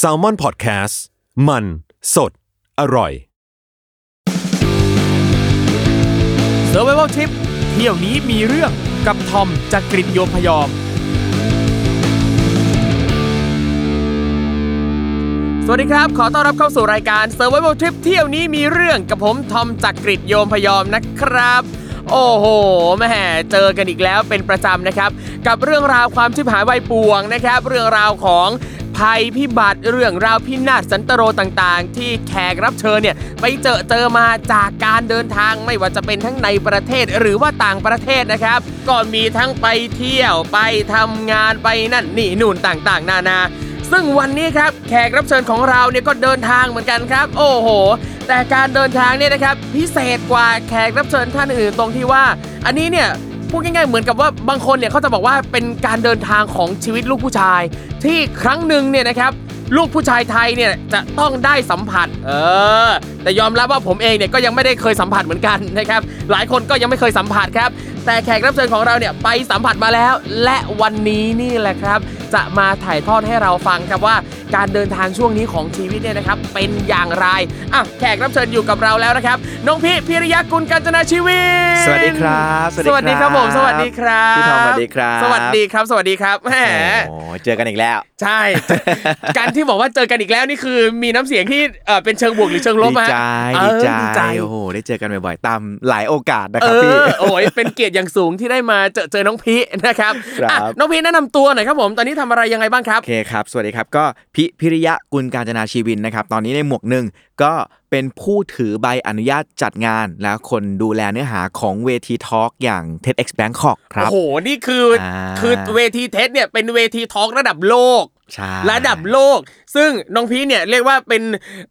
s a l ม o n PODCAST มัน สด อร่อย s u r v i v a l Trip เที่ยวนี้มีเรื่องกับทอมจากกรีฑโยมพยอม สวัสดีครับ ขอต้อนรับเข้าสู่รายการ Survival Trip เที่ยวนี้มีเรื่องกับผมทอมจากกรีฑโยมพยอมนะครับ โอ้โหแม่เจอกันอีกแล้วเป็นประจำนะครับ กับเรื่องราวความชิบหายวายป่วงนะครับ เรื่องราวของภัยพิบัติเรื่องราวพินาศสันตโรต่างๆ ที่แขกรับเชิญเนี่ยไปเจอเจอมาจากการเดินทางไม่ว่าจะเป็นทั้งในประเทศหรือว่าต่างประเทศนะครับ ก็มีทั้งไปเที่ยวไปทำงานไปนั่นนี่นู่นต่างๆ นานา ซึ่งวันนี้ครับแขกรับเชิญของเราเนี่ยก็เดินทางเหมือนกันครับ โอ้โห แต่การเดินทางเนี่ยนะครับพิเศษกว่าแขกรับเชิญท่านอื่นตรงที่ว่า อันนี้เนี่ยพูดง่ายๆเหมือนกับว่าบางคนเนี่ยเขาจะบอกว่าเป็นการเดินทางของชีวิตลูกผู้ชาย ที่ครั้งหนึ่งเนี่ยนะครับลูกผู้ชายไทยเนี่ยจะต้องได้สัมผัส เออ แต่ยอมรับว่าผมเองเนี่ยก็ยังไม่ได้เคยสัมผัสเหมือนกันนะครับ หลายคนก็ยังไม่เคยสัมผัสครับ แต่แขกรับเชิญของเราเนี่ยไปสัมผัสมาแล้ว และวันนี้นี่แหละครับ จะมาถ่ายทอดให้เราฟังครับว่าการเดินทางช่วงนี้ของชีวิตเนี่ยนะครับเป็นอย่างไรอะแขกรับเชิญอยู่กับเราแล้วนะครับน้องพี่พิริยะกุลกัญจนาชีวิตสวัสดีครับ สวัสดีครับผมสวัสดีครับพี่ทอมสวัสดีครับ สวัสดีครับสวัสดีครับแหมโอ้เจอกันอีกแล้ว ใช่ การที่บอกว่าเจอกันอีกแล้วนี่คือมีน้ำเสียงที่เอ่อเป็นเชิงบวกหรือเชิงลบดีฮะใจเอดีอใจดีใจโอ้โหได้เจอกันบ่อยๆตามหลายโอกาสนะเอครับพี่อโอ้ยเป็นเกียรติอย่างสูงที่ได้มาเจอเจอน้องพีนะครับครับอะน้องพีแนะนำตัวหน่อยครับผมตอนนี้ทำอะไรยังไงบ้างครับโอเครับ สวัสดีครับก็พี พิริยะกุลกาญจนาชีวินนะครับตอนนี้ในหมวกหนึ่งก็เป็นผู้ถือใบอนุญาตจัดงาน และคนดูแลเนื้อหาของเวที talk อย่าง TEDx Bangkok ครับ โอ้โห นี่คืออาคือเวที TEDx เนี่ยเป็นเวที talk ระดับโลกใช่ระดับโลก ซึ่งน้องพีเนี่ยเรียกว่าเป็น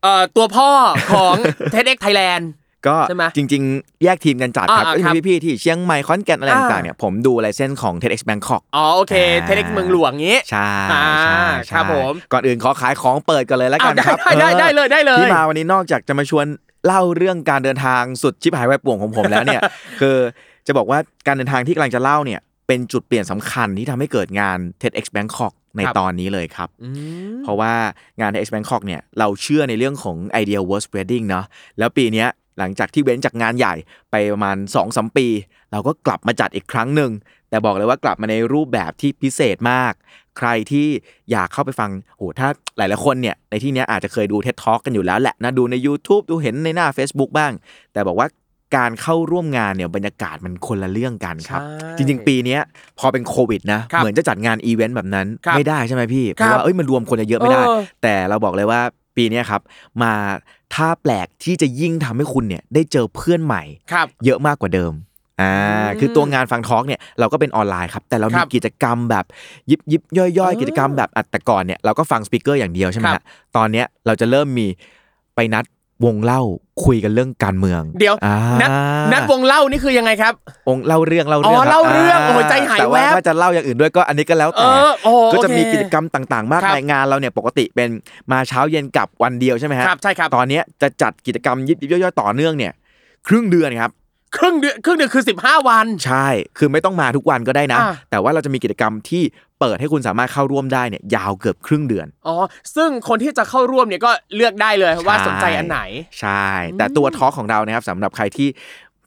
เอ่อตัวพ่อของ TEDx Thailand ก็ใช่ไหมจริง ๆ แยกทีมกันจัดครับอ่าก็ครัจะบมีพี่ๆที่เชียงใหม่ขอนแก่นอะไรอ่าต่างๆเนี่ยผมดูลายเส้นของ TEDx Bangkok อ๋อโอเคอ่า TEDx เมืองหลวงงี้ใช่อ่าใช่คใช่รับผมก่อนอื่นขอขายของเปิดกันเลยแล้วกันอะครับได้ได้ได้เลยได้เลยที่มาวันนี้นอกจากจะมาชวนเล่าเรื่องการเดินทางสุดชิบหายไวายป่วงของผมแล้วเนี่ยคือจะบอกว่าการเดินทางที่กำลังจะเล่าเนี่ยเป็นจุดเปลี่ยนสำคัญที่ทำให้เกิดงาน TEDx Bangkok ในครับตอนนี้เลยครับอืมเพราะว่างาน TEDx Bangkok เนี่ยเราเชื่อในเรื่องของ Idea World Wedding เนาะแล้วปีเนี้ย หลังจากที่เว้นจากงานใหญ่ไปประมาณ2อสปี เราก็กลับมาจัดอีกครั้งหนึ่งแต่บอกเลยว่ากลับมาในรูปแบบที่พิเศษมาก ใครที่อยากเข้าไปฟังโหถ้าหลายๆคนเนี่ยในที่เนี้ยอาจจะเคยดู TED Talk กันอยู่แล้วแหละนะดูใน YouTube ดูเห็นในหน้า Facebook บ้าง แต่บอกว่าการเข้าร่วมงานเนี่ยบรรยากาศมันคนละเรื่องกันครับใช่จริง ๆ ปีเนี้ยพอเป็นโควิดนะครับเหมือนจะจัดงานอีเวนต์แบบนั้นครับไม่ได้ใช่ไหมพี่ เพครับราะว่าเอ้ยมันรวมคนเยอะๆไม่ได้เออแต่เราบอกเลยว่า ปีเนี้ยครับ มาท่าแปลกที่จะยิ่งทำให้คุณเนี่ยได้เจอเพื่อนใหม่ครับเยอะมากกว่าเดิมอ่าอืมคือตัวงานฟังทอล์กเนี่ยเราก็เป็นออนไลน์ครับ แต่เราคมีรับกิจกรรมแบบยิบยิบย่อยเออๆกิจกรรมแบบอัดแต่ก่อนเนี่ยเราก็ฟังสปีกเกอร์อย่างเดียวใช่ไหมครัฮะบตอนเนี้ยเราจะเริ่มมีไปนัด วงเล่าคุยกันเรื่องการเมือง เดี๋ยวอ่านัดนัดวงเล่านี่คือยังไงครับองค์เล่าเรื่องเล่าอ๋เรื่อองคบเล่าเรื่องโอ้โหใจหายแต่แวว่าบถ้าจะเล่าอย่างอื่นด้วยก็อันนี้ก็แล้วเอแต่อโอ้ก็จะมีโอเคกิจกรรมต่าง ๆ มากครับมายงานเราเนี่ยปกติเป็นมาเช้าเย็นกลับวันเดียวใช่ไหมฮะครับใช่ครับตอนเนี้ยจะจัดกิจกรรมยิบยิบย่อยๆต่อเนื่องเนี่ยครึ่งเดือนครับ ครึ่งเดือนครึ่งเดือนคือ15 วัน ใช่ คือไม่ต้องมาทุกวันก็ได้นะ อ่าแต่ว่าเราจะมีกิจกรรมที่เปิดให้คุณสามารถเข้าร่วมได้เนี่ยยาวเกือบครึ่งเดือน อ๋อซึ่งคนที่จะเข้าร่วมเนี่ยก็เลือกได้เลยว่าสนใจอันไหน ใช่ แต่ตัวทอล์กของเรานะครับสำหรับใครที่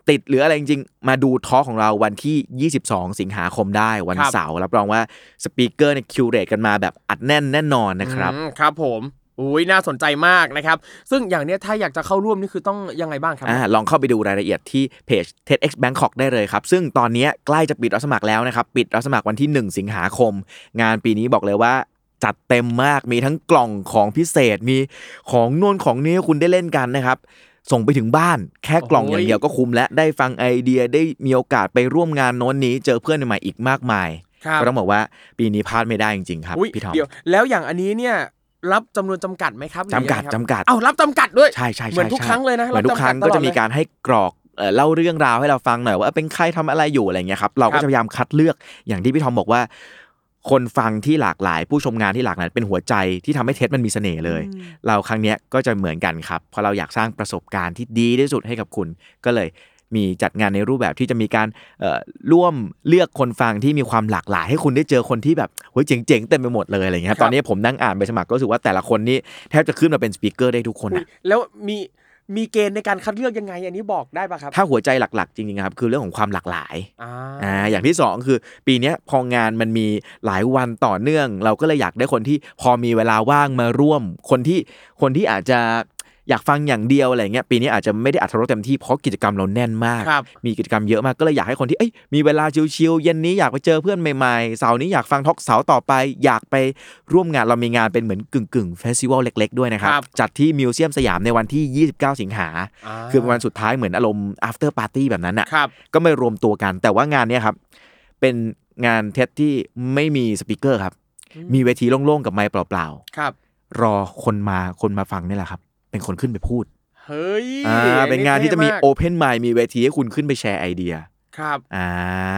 ติดหรืออะไรจริงๆ มาดูทอล์กของเราวันที่ 22 สิงหาคมได้วันครับ เสาร์รับรองว่าสปีกเกอร์เนี่ยคิวเรตกันมาแบบอัดแน่นแน่นอนนะครับ อืมครับผม อุ้ยน่าสนใจมากนะครับ ซึ่งอย่างเนี้ยถ้าอยากจะเข้าร่วมนี่คือต้องยังไงบ้างครับอ่าลองเข้าไปดูรายละเอียดที่เพจ TEDx Bangkok ได้เลยครับ ซึ่งตอนนี้ใกล้จะปิดรับสมัครแล้วนะครับ ปิดรับสมัครวันที่ 1 สิงหาคม งานปีนี้บอกเลยว่าจัดเต็มมากมีทั้งกล่องของพิเศษมีของนวนของนี้ให้คุณได้เล่นกันนะครับ ส่งไปถึงบ้านแค่กล่องโอ้อยย่างเดียวก็คุ้มและได้ฟังไอเดียได้มีโอกาสไปร่วมงานโน้นนี้เจอเพื่อนใหม่ๆอีกมากมายครับก็ต้องบอกว่าปีนี้พลาดไม่ได้จริงๆครับอุ๊ยพี่ทอมเดี๋ยวแล้วอย่างอันนี้เนี่ย รับจำนวนจำกัดไหมครับหรือจำกัดยังไงครับจำกัดเอ้ารับจำกัดด้วยใช่ใช่ใช่เหมือนทุกใช่ครั้งเลยนะเหมือนทุกครั้งรับจำกัดก็จะมีตลอดเลยการให้กรอกเอ่อเล่าเรื่องราวให้เราฟังหน่อยว่าเป็นใครทำอะไรอยู่อะไรเงี้ยครับเราครัก็บจะพยายามคัดเลือกอย่างที่พี่ทอมบอกว่า คนฟังที่หลากหลาย ผู้ชมงานที่หลากหลายเป็นหัวใจที่ทำให้เทสมันมีเสน่ห์เลย เราครั้งเนี้ยก็จะเหมือนกันครับเพราะเราอยากสร้างประสบการณ์ที่ดีที่สุดให้กับคุณ ก็เลย มีจัดงานในรูปแบบที่จะมีการเอ่อร่วมเลือกคนฟังที่มีความหลากหลาย ให้คุณได้เจอคนที่แบบเฮ้ยเจ๋งๆเต็มไปหมดเลยอะไรเงี้ยครับตอนนี้ผมนั่งอ่านใบสมัครก็รู้สึกว่าแต่ละคนนี่แทบจะขึ้นมาเป็นสปีกเกอร์ได้ทุกคนอุ๊ยอะแล้วมีมีเกณฑ์ในการคัดเลือกยังไง อันนี้บอกได้ปะครับ ถ้าหัวใจหลักๆ จริงๆครับ คือเรื่องของความหลากหลายอ่าอ่าอย่างที่สองคือ ปีเนี้ยพองานมันมีหลายวันต่อเนื่อง เราก็เลยอยากได้คนที่พอมีเวลาว่างมาร่วม คนที่คนที่อาจจะ อยากฟังอย่างเดียวอะไรเงี้ยปีนี้อาจจะไม่ได้อรรถรสเต็มที่เพราะกิจกรรมเราแน่นมากครับมีกิจกรรมเยอะมากก็เลยอยากให้คนที่เอ้ยมีเวลา chill ๆเย็นนี้อยากไปเจอเพื่อนใหม่ๆเสาร์นี้อยากฟัง talk เสาร์ต่อไป อยากไปร่วมงานเรามีงานเป็นเหมือนกึ่งๆ festival เล็ก ๆ ด้วยนะครับครับจัดที่มิวเซียมสยามในวันที่ 29 สิงหาคือเป็นวันสุดท้ายเหมือนอารมณ์ after party แบบนั้นอะครับก็ไม่รวมตัวกัน แต่ว่างานเนี้ยครับเป็นงาน TEDx ที่ไม่มี speaker ครับมีเวทีโล่งๆกับไมค์เปล่าครับๆรอคนมาคนมาฟังนี่แหละครับ เป็นคนขึ้นไปพูด เฮ้ยอ่าเป็นงานที่จะมีท่ากโอเพนไมค์มีเวทีให้คุณขึ้นไปแชร์ไอเดียครับอ่า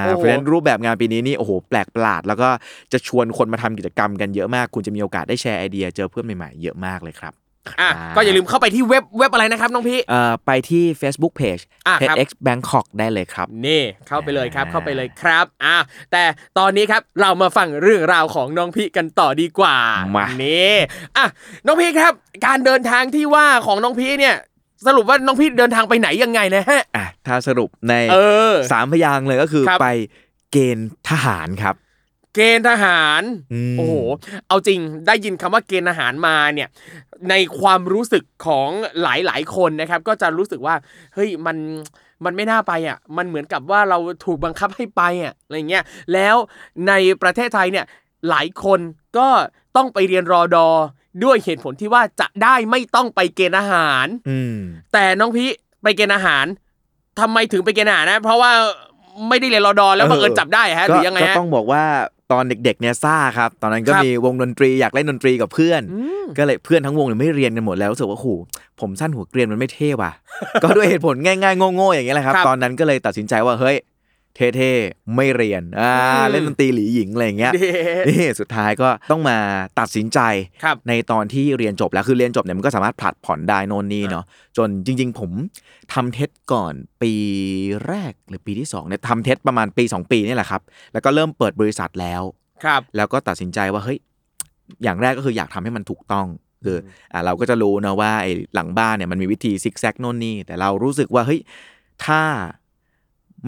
โอ้โหเพราะฉะนั้นรูปแบบงานปีนี้นี่โอ้โหแปลกประหลาด แล้วก็จะชวนคนมาทำกิจกรรมกันเยอะมาก คุณจะมีโอกาสได้แชร์ไอเดีย เจอเพื่อนใหม่ๆเยอะมากเลยครับ อะครับก็อย่าลืมเข้าไปที่เว็บเว็บอะไรนะครับน้องพี่เอ่อไปที่ Facebook Page อะครับ TEDx Bangkok ได้เลยครับ นี่เข้าไปเลยครับอ่าเข้าไปเลยครับอะแต่ตอนนี้ครับเรามาฟังเรื่องราวของน้องพี่กันต่อดีกว่ามานี่อะน้องพี่ครับ การเดินทางที่ว่าของน้องพี่เนี่ยสรุปว่าน้องพี่เดินทางไปไหนยังไงนะฮะอะถ้าสรุปในเออสามพยางค์เลยก็คือครับไปเกณฑ์ทหารครับ เกณฑ์ทหารอืมโอ้โหเอาจริงได้ยินคำว่าเกณฑ์ทหารมาเนี่ยในความรู้สึกของหลายๆคนนะครับ ก็จะรู้สึกว่าเฮ้ยมันมันไม่น่าไปอะ มันเหมือนกับว่าเราถูกบังคับให้ไปอะอะไรเงี้ยแล้วในประเทศไทยเนี่ยหลายคนก็ต้องไปเรียนรอดอด้วยเหตุผลที่ว่าจะได้ไม่ต้องไปเกณฑ์อาหารอืมแต่น้องพี่ไปเกณฑ์อาหารทำไมถึงไปเกณฑ์อาหารนะ เพราะว่าไม่ได้เรียนรอดอแล้วเออบังเอิญจับได้ฮะหก็รือยังไงก็ฮะต้องบอกว่า ตอนเด็กๆเนี่ยซ่าครับ ตอนนั้นก็ครับมีวงดนตรีอยากเล่นดนตรีกับเพื่อนอืมก็เลยเพื่อนทั้งวงเนี่ยไม่เรียนกันหมดแล้วรู้สึกว่าโอ้โหผมสั้นหัวเกรียนมันไม่เท่ว่ะ ก็ด้วยเหตุผลง่ายๆโง่ๆอย่างเงี้ยแหละครับครับตอนนั้นก็เลยตัดสินใจว่าเฮ้ย เท่ๆ ไม่เรียนอ่าอืมเล่นดนตรีหลีหญิงอะไรอย่างเงี้ยเด็ดนี่สุดท้ายก็ต้องมาตัดสินใจครับในตอนที่เรียนจบแล้วคือเรียนจบเนี่ยมันก็สามารถผลัดผ่อนได้โน่นนี่เนาะจนจริง ๆ ผมทำเทสก่อนปีแรกหรือปีที่2เนี่ยทำเทสประมาณปี 2 ปีนี่แหละครับ แล้วก็เริ่มเปิดบริษัทแล้วครับ แล้วก็ตัดสินใจว่าเฮ้ยอย่างแรกก็คืออยากทำให้มันถูกต้องคืออ่าเราก็จะรู้นะว่าไอ้หลังบ้านเนี่ยมันมีวิธีซิกแซกโน่นนี่แต่เรารู้สึกว่าเฮ้ยถ้า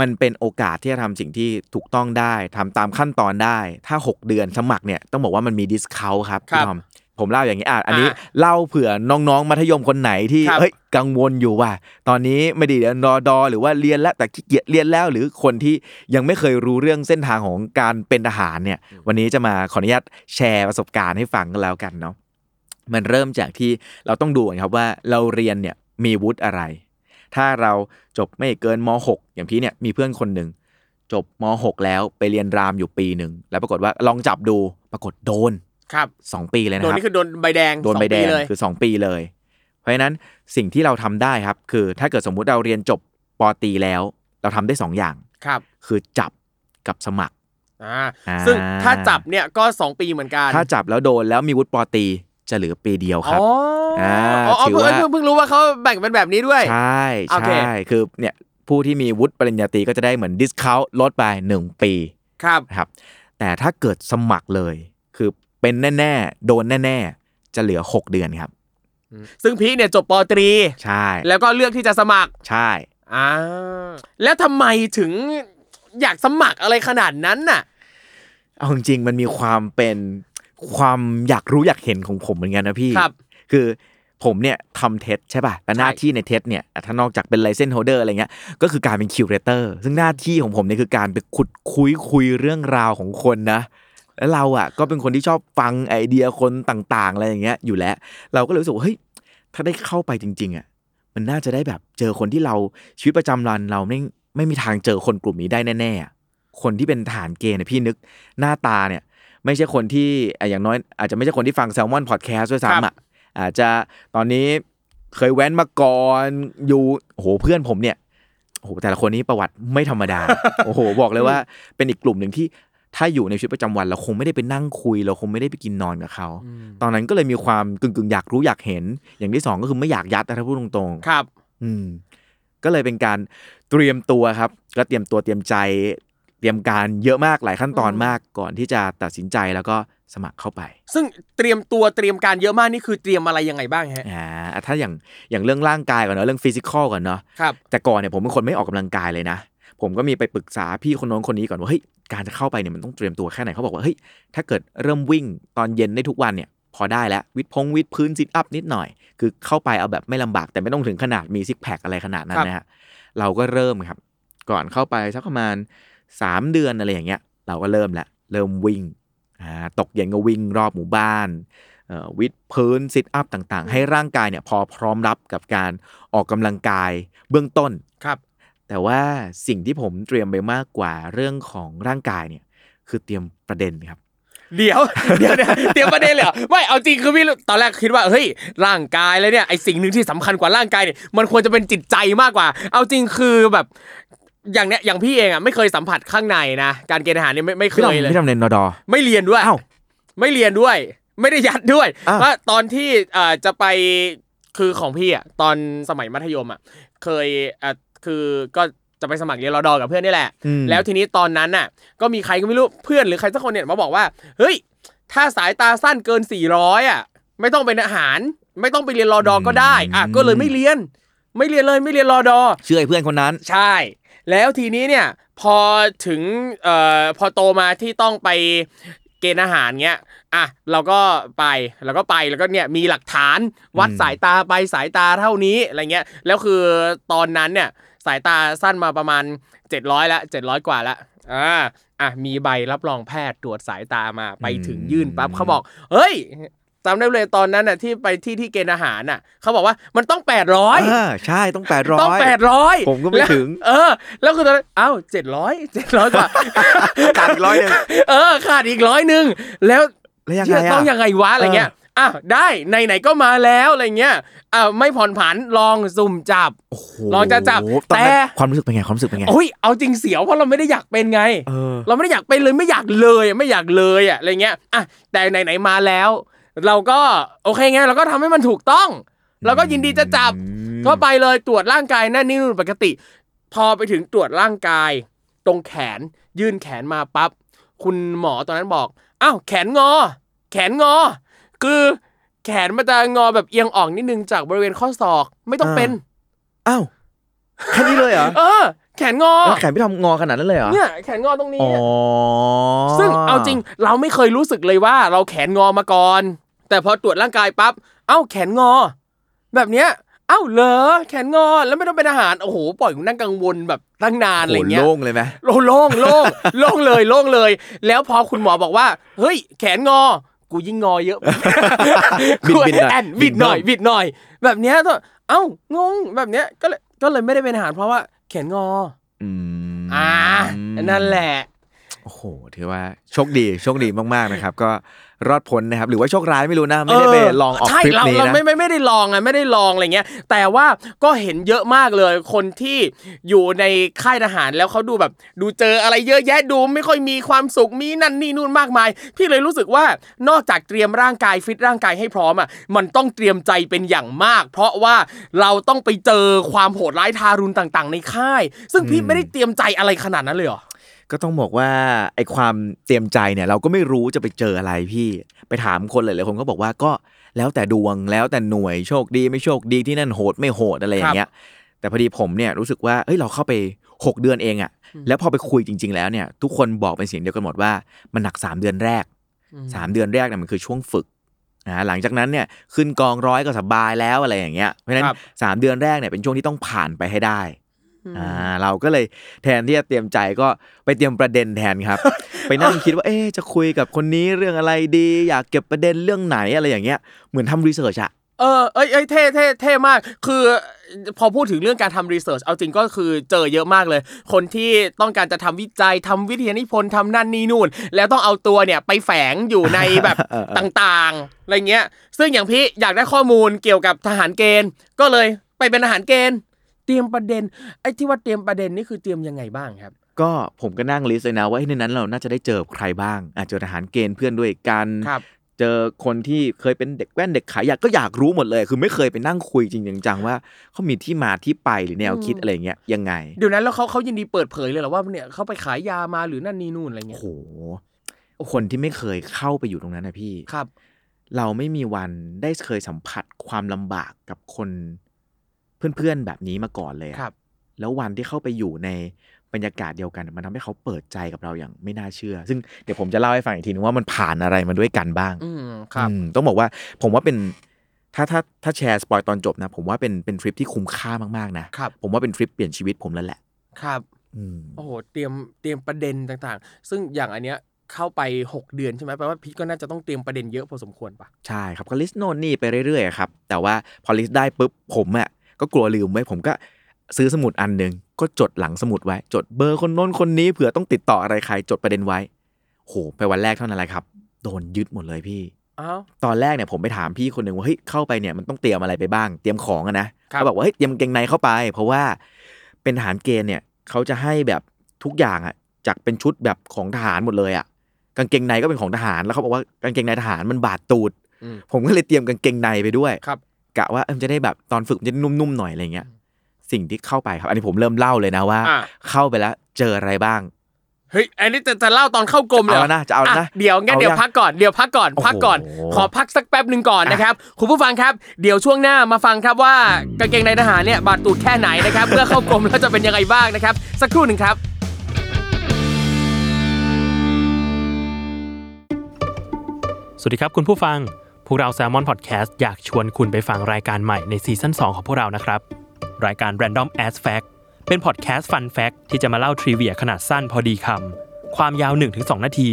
มันเป็นโอกาสที่จะทำสิ่งที่ถูกต้องได้ทำตามขั้นตอนได้ ถ้า 6 เดือนสมัครเนี่ยต้องบอกว่ามันมี discount ครับครับพี่ทอมผมเล่าอย่างนี้อะอันนี้อะเล่าเผื่อน้องๆมัธยมคนไหนที่ครับเฮ้ยกังวลอยู่ว่า ตอนนี้ไม่ได้เรียนรอดอหรือว่าเรียนแล้วแต่ขี้เกียจเรียนแล้ว หรือคนที่ยังไม่เคยรู้เรื่องเส้นทางของการเป็นทหารเนี่ย วันนี้จะมาขออนุญาตแชร์ประสบการณ์ให้ฟังกันแล้วกันเนาะมันเริ่มจากที่เราต้องดูก่อนครับว่าเราเรียนเนี่ยมีวุฒิอะไร ถ้าเราจบไม่เกินม .6 อย่างพี่เนี่ยมีเพื่อนคนหนึ่งจบม .6 แล้วไปเรียนรามอยู่ปีหนึ่งแล้วปรากฏว่าลองจับดูปรากฏโดนครับ2ปีเลยโดนะนครับนี่คือโดนใบแดงโดนสอใบแดปีงเลยคือ2ปีเลย เพราะฉะนั้นสิ่งที่เราทำได้ครับ คือถ้าเกิดสมมุติเราเรียนจบปอตรีแล้ว เราทำได้2อย่างครับ คือจับกับสมัครอ่าอ่าซึ่งถ้าจับเนี่ยก็2ปีเหมือนกัน ถ้าจับแล้วโดนแล้วมีวุฒิป.ตรี จะเหลือปีเดียวครับอ๋ออ๋ออ๋อถือเพิ่งว่าเพิ่งเพิ่งรู้ว่าเขาแบ่งเป็นแบบนี้ด้วย ใช่โอเคใช่คือเนี่ยผู้ที่มีวุฒิปริญญาตรีก็จะได้เหมือน discount ลดไป 1 ปีครับนะครับ แต่ถ้าเกิดสมัครเลย คือเป็นแน่ ๆ โดนแน่ ๆ จะเหลือ 6 เดือนครับ ซึ่งพีเนี่ยจบป.ตรีใช่ แล้วก็เลือกที่จะสมัครใช่อ่าแล้วทำไมถึงอยากสมัครอะไรขนาดนั้นน่ะเอาจริงๆมันมีความเป็น ความอยากรู้อยากเห็นของผมเหมือนกันนะพี่ครับ คือผมเนี่ยทำ TEDx ใช่ป่ะแต่หน้าใช่ที่ใน TEDx เนี่ยอะถ้านอกจากเป็นไลเซน s ์โฮเดอร์อะไรเงี้ยก็คือการเป็น curator ซึ่งหน้าที่ของผมเนี่ยคือการไปขุดคุ้ยคุ้ยเรื่องราวของคนนะ แล้วเราอะก็เป็นคนที่ชอบฟังไอเดียคนต่างๆอะไรอย่างเงี้ยอยู่แล้ว เราก็เลยรู้สึกว่าเฮ้ยถ้าได้เข้าไปจริง ๆอะมันน่าจะได้แบบเจอคนที่เราชีวิตประจำวันเราไม่ไม่มีทางเจอคนกลุ่มนี้ได้แน่ๆอะคนที่เป็นฐานเกณฑ์เนี่ยพี่นึกหน้าตาเนี่ย ไม่ใช่คนที่อะอย่างน้อยอาจจะไม่ใช่คนที่ฟังแซลมอนพอดแคสต์ด้วยครับซ้ำอะอาจจะตอนนี้เคยแว้นมาก่อนอยู่โอ้โหเพื่อนผมเนี่ยโอ้โหแต่ละคนนี้ประวัติไม่ธรรมดา โอ้โห บอกเลยว่าเป็นอีกกลุ่มหนึ่งที่ถ้าอยู่ในชีวิตประจำวัน เราคงไม่ได้ไปนั่งคุย เราคงไม่ได้ไปกินนอนกับเขา ตอนนั้นก็เลยมีความกึ่งๆ อยากรู้อยากเห็น อย่างที่สองก็คือไม่อยากยัดนะถ้าพูดตรงครับๆอืม ก็เลยเป็นการเตรียมตัวครับ ก็เตรียมตัวเตรียมใจ เตรียมการเยอะมากหลายขั้นตอนมากก่อนที่จะตัดสินใจแล้วก็สมัครเข้าไป ซึ่งเตรียมตัวเตรียมการเยอะมากนี่คือเตรียมอะไรยังไงบ้างฮะอ่าถ้าอย่างอย่างเรื่องร่างกายก่อนเนาะเรื่องฟิสิกอลก่อนเนาะครับแต่ก่อนเนี่ยผมเป็นคนไม่ออกกำลังกายเลยนะ ผมก็มีไปปรึกษาพี่คนโน้นคนนี้ก่อนว่าเฮ้ยการจะเข้าไปเนี่ยมันต้องเตรียมตัวแค่ไหนเขาบอกว่าเฮ้ยถ้าเกิดเริ่มวิ่งตอนเย็นได้ทุกวันเนี่ยพอได้แล้ววิดพงวิดพื้น sit up นิดหน่อย คือเข้าไปเอาแบบไม่ลำบากแต่ไม่ต้องถึงขนาดมี six pack อะไรขนาดนั้นนะฮะเราก็เริ่มครับ ก่อนเข้าไปสักประมาณ 3 เดือนอะไรอย่างเงี้ยเราก็เริ่มแล้วเริ่มวิ่งอ่าตกเย็นก็วิ่งรอบหมู่บ้านเอ่อวิดพื้น sit up ต่างๆ ให้ร่างกายเนี่ยพอพร้อมรับกับการออกกำลังกายเบื้องต้นครับ แต่ว่าสิ่งที่ผมเตรียมไปมากกว่าเรื่องของร่างกายเนี่ยคือเตรียมประเด็นครับเดี๋ยวเดี๋ยวเดี๋ยวเตรียมประเด็นเลยเหรอไม่เอาจริงคือพี่ตอนแรกคิดว่าเฮ้ยร่างกายแล้วเนี่ยไอสิ่งหนึ่งที่สำคัญกว่าร่างกายเนี่ยมันควรจะเป็นจิตใจมากกว่า เอาจริงคือแบบ อย่างเนี้ยอย่างพี่เองอะไม่เคยสัมผัสข้างในนะการเกณฑ์ทหารเนี่ยไม่ไม่เคพี่ทำยเลยพี่ทำในนอดอ ไม่เรียนด้วยอ้าวไม่เรียนด้วย ไม่ได้ยัดด้วยอ้าวว่าตอนที่เอ่อจะไปคือของพี่อะตอนสมัยมัธยมอะเคยเอ่อคือก็จะไปสมัครเรียนรอดอกับเพื่อนนี่แหละ อืม แล้วทีนี้ตอนนั้นน่ะ ก็มีใครก็ไม่รู้เพื่อนหรือใครสักคนเนี่ยมาบอกว่าเฮ้ยถ้าสายตาสั้นเกิน 400อะไม่ต้องเป็นอาหาร ไม่ต้องไปเรียนรอดอก็ได้อะก็เลยไม่เรียน ไม่เรียนเลยไม่เรียนรอดอ เชื่อไอ้เพื่อนคนนั้น ใช่ แล้วทีนี้เนี่ยพอถึงเอ่อพอโตมาที่ต้องไปเกณฑ์อาหารเงี้ย อะ เราก็ไป เราก็ไป แล้วก็เนี่ย มีหลักฐาน วัดอืมสายตาไปสายตาเท่านี้ อะไรเงี้ย แล้วคือตอนนั้นเนี่ย สายตาสั้นมาประมาณ 700ละ700 กว่าละ อ่า อะ มีใบรับรองแพทย์ตรวจสายตามา ไปถึงยื่นปั๊บเขาบอก เฮ้ย จำได้เลยตอนนั้นน่ะที่ไปที่ที่เกณฑ์อาหารน่ะเขาบอกว่ามันต้อง800อ่าใช่ต้องแปดร้อยต้องแปดร้อยผมก็ไม่ถึง เออ แล้วคือตอนนั้นอ้าวเจ็ดร้อยเจ็ดร้อยกว่าขาดอีกร้อยหนึ่งเออ ขาดอีกร้อยหนึ่งแล้วแล้วยังไงเชื่ออะต้องยังไงวะอะไรเงี้ยเอออ้าวได้ไหนไหนๆก็มาแล้วอะไรเงี้ยอ้าวไม่ผ่อนผันลองสุ่มจับโอ้โหลองจะจับตอนนั้นแต่ความรู้สึกเป็นไงความรู้สึกเป็นไงโอ้ยเอาจริงเสียวเพราะเราไม่ได้อยากเป็นไงเออเราไม่ได้อยากเป็นเลยไม่อยากเลยอะไม่อยากเลยอะอะไรเงี้ยอะแต่ไหนไหนๆมาแล้ว เราก็โอเคไงเราก็ทำให้มันถูกต้อง เราก็ยินดีจะจับอืมก็ไปเลยตรวจร่างกายนั่นนี่นู่นปกติ พอไปถึงตรวจร่างกาย ตรงแขนยื่นแขนมาปั๊บคุณหมอตอนนั้นบอกอ้าวแขนงอ แขนงอ คือแขนมันจะงอแบบเอียงออกนิดนึงจากบริเวณข้อศอกไม่ต้องเป็นอ้าวแค่นี้เลยเหรอเออแขนงอแล้วแขนพี่ทำงอขนาดนั้นเลยเหรอเนี่ยแขนงอตรงนี้อ๋อซึ่งเอาจริงเราไม่เคยรู้สึกเลยว่าเราแขนงอมาก่อน แต่พอตรวจร่างกายปั๊บเอ้าแขนงอ แบบเนี้ยเอ้าเหรอแขนงอแล้วไม่ต้องเป็นอาหารโอ้โหปล่อยกูนั่งกังวลแบบตั้งนานอะไรโอ้โหเงี้ยโล่งเลยไหมโล่งโล่งโล่งโล่งเลยโล่งเลย แล้วพอคุณหมอบอกว่า เฮ้ย แขนงอ กูยิ่งงอเยอะบิดบิดหน่อยแอนบิดหน่อยบิดหน่อยบิดหน่อย แบบเนี้ยก็เอ้างงแบบเนี้ยก็เลยก็เลยไม่ได้เป็นอาหารเพราะว่าแขนงออืมอ่านั่นแหละ โอ้โหถือว่าโชคดีโชคดีมากๆนะครับ ก็รอดพ้นนะครับ หรือว่าโชคร้ายไม่รู้นะไม่ได้ไปลองออกใช่ทริปเรานี้เรานะไม่ไม่ไม่ได้ลองไงไม่ได้ลองอะไรเงี้ย แต่ว่าก็เห็นเยอะมากเลย คนที่อยู่ในค่ายทหารแล้วเขาดูแบบ ดูเจออะไรเยอะแยะดูไม่ค่อยมีความสุขมีนั่นนี่นู่นมากมาย พี่เลยรู้สึกว่านอกจากเตรียมร่างกายฟิตร่างกายให้พร้อมอะมันต้องเตรียมใจเป็นอย่างมาก เพราะว่าเราต้องไปเจอความโหดร้ายทารุณต่าง ๆ ในค่าย ซึ่งพี่ไม่ได้เตรียมใจอะไรขนาดนั้นเลยเหรอ ก็ต้องบอกว่าไอ้ความเตรียมใจเนี่ย เราก็ไม่รู้จะไปเจออะไรพี่ไปถามคนหลายๆคนก็บอกว่าก็แล้วแต่ดวงแล้วแต่หน่วยโชคดีไม่โชคดีที่นั่นโหดไม่โหดอะไรอย่างเงี้ย แต่พอดีผมเนี่ยรู้สึกว่าเอ้ยเราเข้าไป 6 เดือนเองอะแล้วพอไปคุยจริง ๆ แล้วเนี่ย ทุกคนบอกเป็นเสียงเดียวกันหมดว่ามันหนัก 3 เดือนแรกสามเดือนแรกเนี่ยมันคือช่วงฝึกนะหลังจากนั้นเนี่ยขึ้นกองร้อยก็สบายแล้วอะไรอย่างเงี้ยเพราะฉะนั้นครับสามเดือนแรกเนี่ยเป็นช่วงที่ต้องผ่านไปให้ได้ อ่าเราก็เลยแทนที่จะเตรียมใจก็ไปเตรียมประเด็นแทนครับ ไปนั่งคิดว่าเอ๊ะจะคุยกับคนนี้เรื่องอะไรดี อยากเก็บประเด็นเรื่องไหนอะไรอย่างเงี้ยเหมือนทำรีเสิร์ชอะเออเอ้ยเอ้ยเท่เท่เท่มาก คือพอพูดถึงเรื่องการทำรีเสิร์ชเอาจริงก็คือเจอเยอะมากเลย คนที่ต้องการจะทำวิจัยทำวิทยานิพนธ์ทำนั่นนี่นู่น แล้วต้องเอาตัวเนี่ยไปแฝงอยู่ในแบบเออเออต่างๆอะไรเงี้ย ซึ่งอย่างพี่อยากได้ข้อมูลเกี่ยวกับทหารเกณฑ์ ก็เลยไปเป็นทหารเกณฑ์ เตรียมประเด็นไอ้ที่ว่าเตรียมประเด็นนี่คือเตรียมยังไงบ้างครับ ก็ผมก็นั่งลิสต์เลยนะว่าเฮ้ยในนั้นเราน่าจะได้เจอใครบ้างอาจจะทหารเกณฑ์เพื่อนด้วยกันครับเจอคนที่เคยเป็นเด็กแว่นเด็กขายอยากก็อยากรู้หมดเลย คือไม่เคยไปนั่งคุยจริงๆจังๆว่าเขามีที่มาที่ไปหรือแนวคิดอะไรเงี้ยยังไงเดี๋ยวนั้นแล้วเขาเขายินดีเปิดเผยเลยเหรอว่าเนี่ยเขาไปขายยามาหรือนั่นนี่นู่นอะไรโอ้เงี้ยโหคนที่ไม่เคยเข้าไปอยู่ตรงนั้นนะพี่ครับ เราไม่มีวันได้เคยสัมผัสความลำบากกับคน เพื่อนๆแบบนี้มาก่อนเลยอะครับ แล้ววันที่เข้าไปอยู่ในบรรยากาศเดียวกัน มันทำให้เขาเปิดใจกับเราอย่างไม่น่าเชื่อ ซึ่งเดี๋ยวผมจะเล่าให้ฟังอีกทีนึงว่ามันผ่านอะไรมาด้วยกันบ้าง อืมครับ อืมต้องบอกว่าผมว่าเป็นถ้าถ้าถ้าแชร์ spoil ตอนจบนะ ผมว่าเป็นเป็นทริปที่คุ้มค่ามากๆนะครับ ผมว่าเป็นทริปเปลี่ยนชีวิตผมแล้วแหละ ครับ อืม โอ้โห เตรียม เตรียมประเด็นต่างๆ ซึ่งอย่างอันเนี้ยเข้าไป 6 เดือนใช่ไหมแปลว่าพีทก็น่าจะต้องเตรียมประเด็นเยอะพอสมควรปะใช่ครับก็ list โน่นนี่ไปเรื่อยๆครับ แต่ว่าพอ list ได้ปุ๊บผมอะ ก็กลัวลืมไว้ผมก็ซื้อสมุดอันหนึ่งก็จดหลังสมุดไว้ จดเบอร์คนโน้นคนนี้เผื่อต้องติดต่ออะไรใคร จดประเด็นไว้ โหไปวันแรกเท่านั้นแหละครับ โดนยึดหมดเลยพี่อ้าวตอนแรกเนี่ยผมไปถามพี่คนหนึ่งว่าเฮ้ยเข้าไปเนี่ยมันต้องเตรียมอะไรไปบ้าง เตรียมของอะนะครับเขาบอกว่าเฮ้ยเตรียมกางเกงในเข้าไป เพราะว่าเป็นทหารเกณฑ์เนี่ยเขาจะให้แบบทุกอย่างอะจากเป็นชุดแบบของทหารหมดเลยอะกางเกงในก็เป็นของทหารแล้วเขาบอกว่ากางเกงในทหารมันบาดตูดอืมผมก็เลยเตรียมกางเกงในไปด้วยครับ กะว่าเออมันจะได้แบบตอนฝึกมันจะได้นุ่มๆหน่อยอะไรเงี้ยสิ่งที่เข้าไปครับ อันนี้ผมเริ่มเล่าเลยนะว่าอะเข้าไปแล้วเจออะไรบ้างเฮ้ยอันนี้จะจะเล่าตอนเข้ากรมเลยหรเอาแล้วนะจะเอาแล้วนะเดี๋ยวงั้นเอาเดี๋ยวยังพักก่อนเดี๋ยวพักก่อนโอ้โหพักก่อน ขอพักสักแป๊บหนึ่งก่อนนะครับคุณผู้ฟังครับ เดี๋ยวช่วงหน้ามาฟังครับว่ากางเกงในทหารเนี่ยบาดตูดแค่ไหนนะครับเมื่อเข้ากรมแล้วจะเป็นยังไงบ้างนะครับ สักครู่หนึ่งครับสวัสดีครับคุณผู้ฟัง พวกเรา Salmon Podcast อยากชวนคุณไปฟังรายการใหม่ในซีซั่น2 ของพวกเรานะครับ รายการ Random As Fact เป็นพอดแคสต์ Fun Fact ที่จะมาเล่าทริเวียขนาดสั้นพอดีคำความยาว 1-2 นาที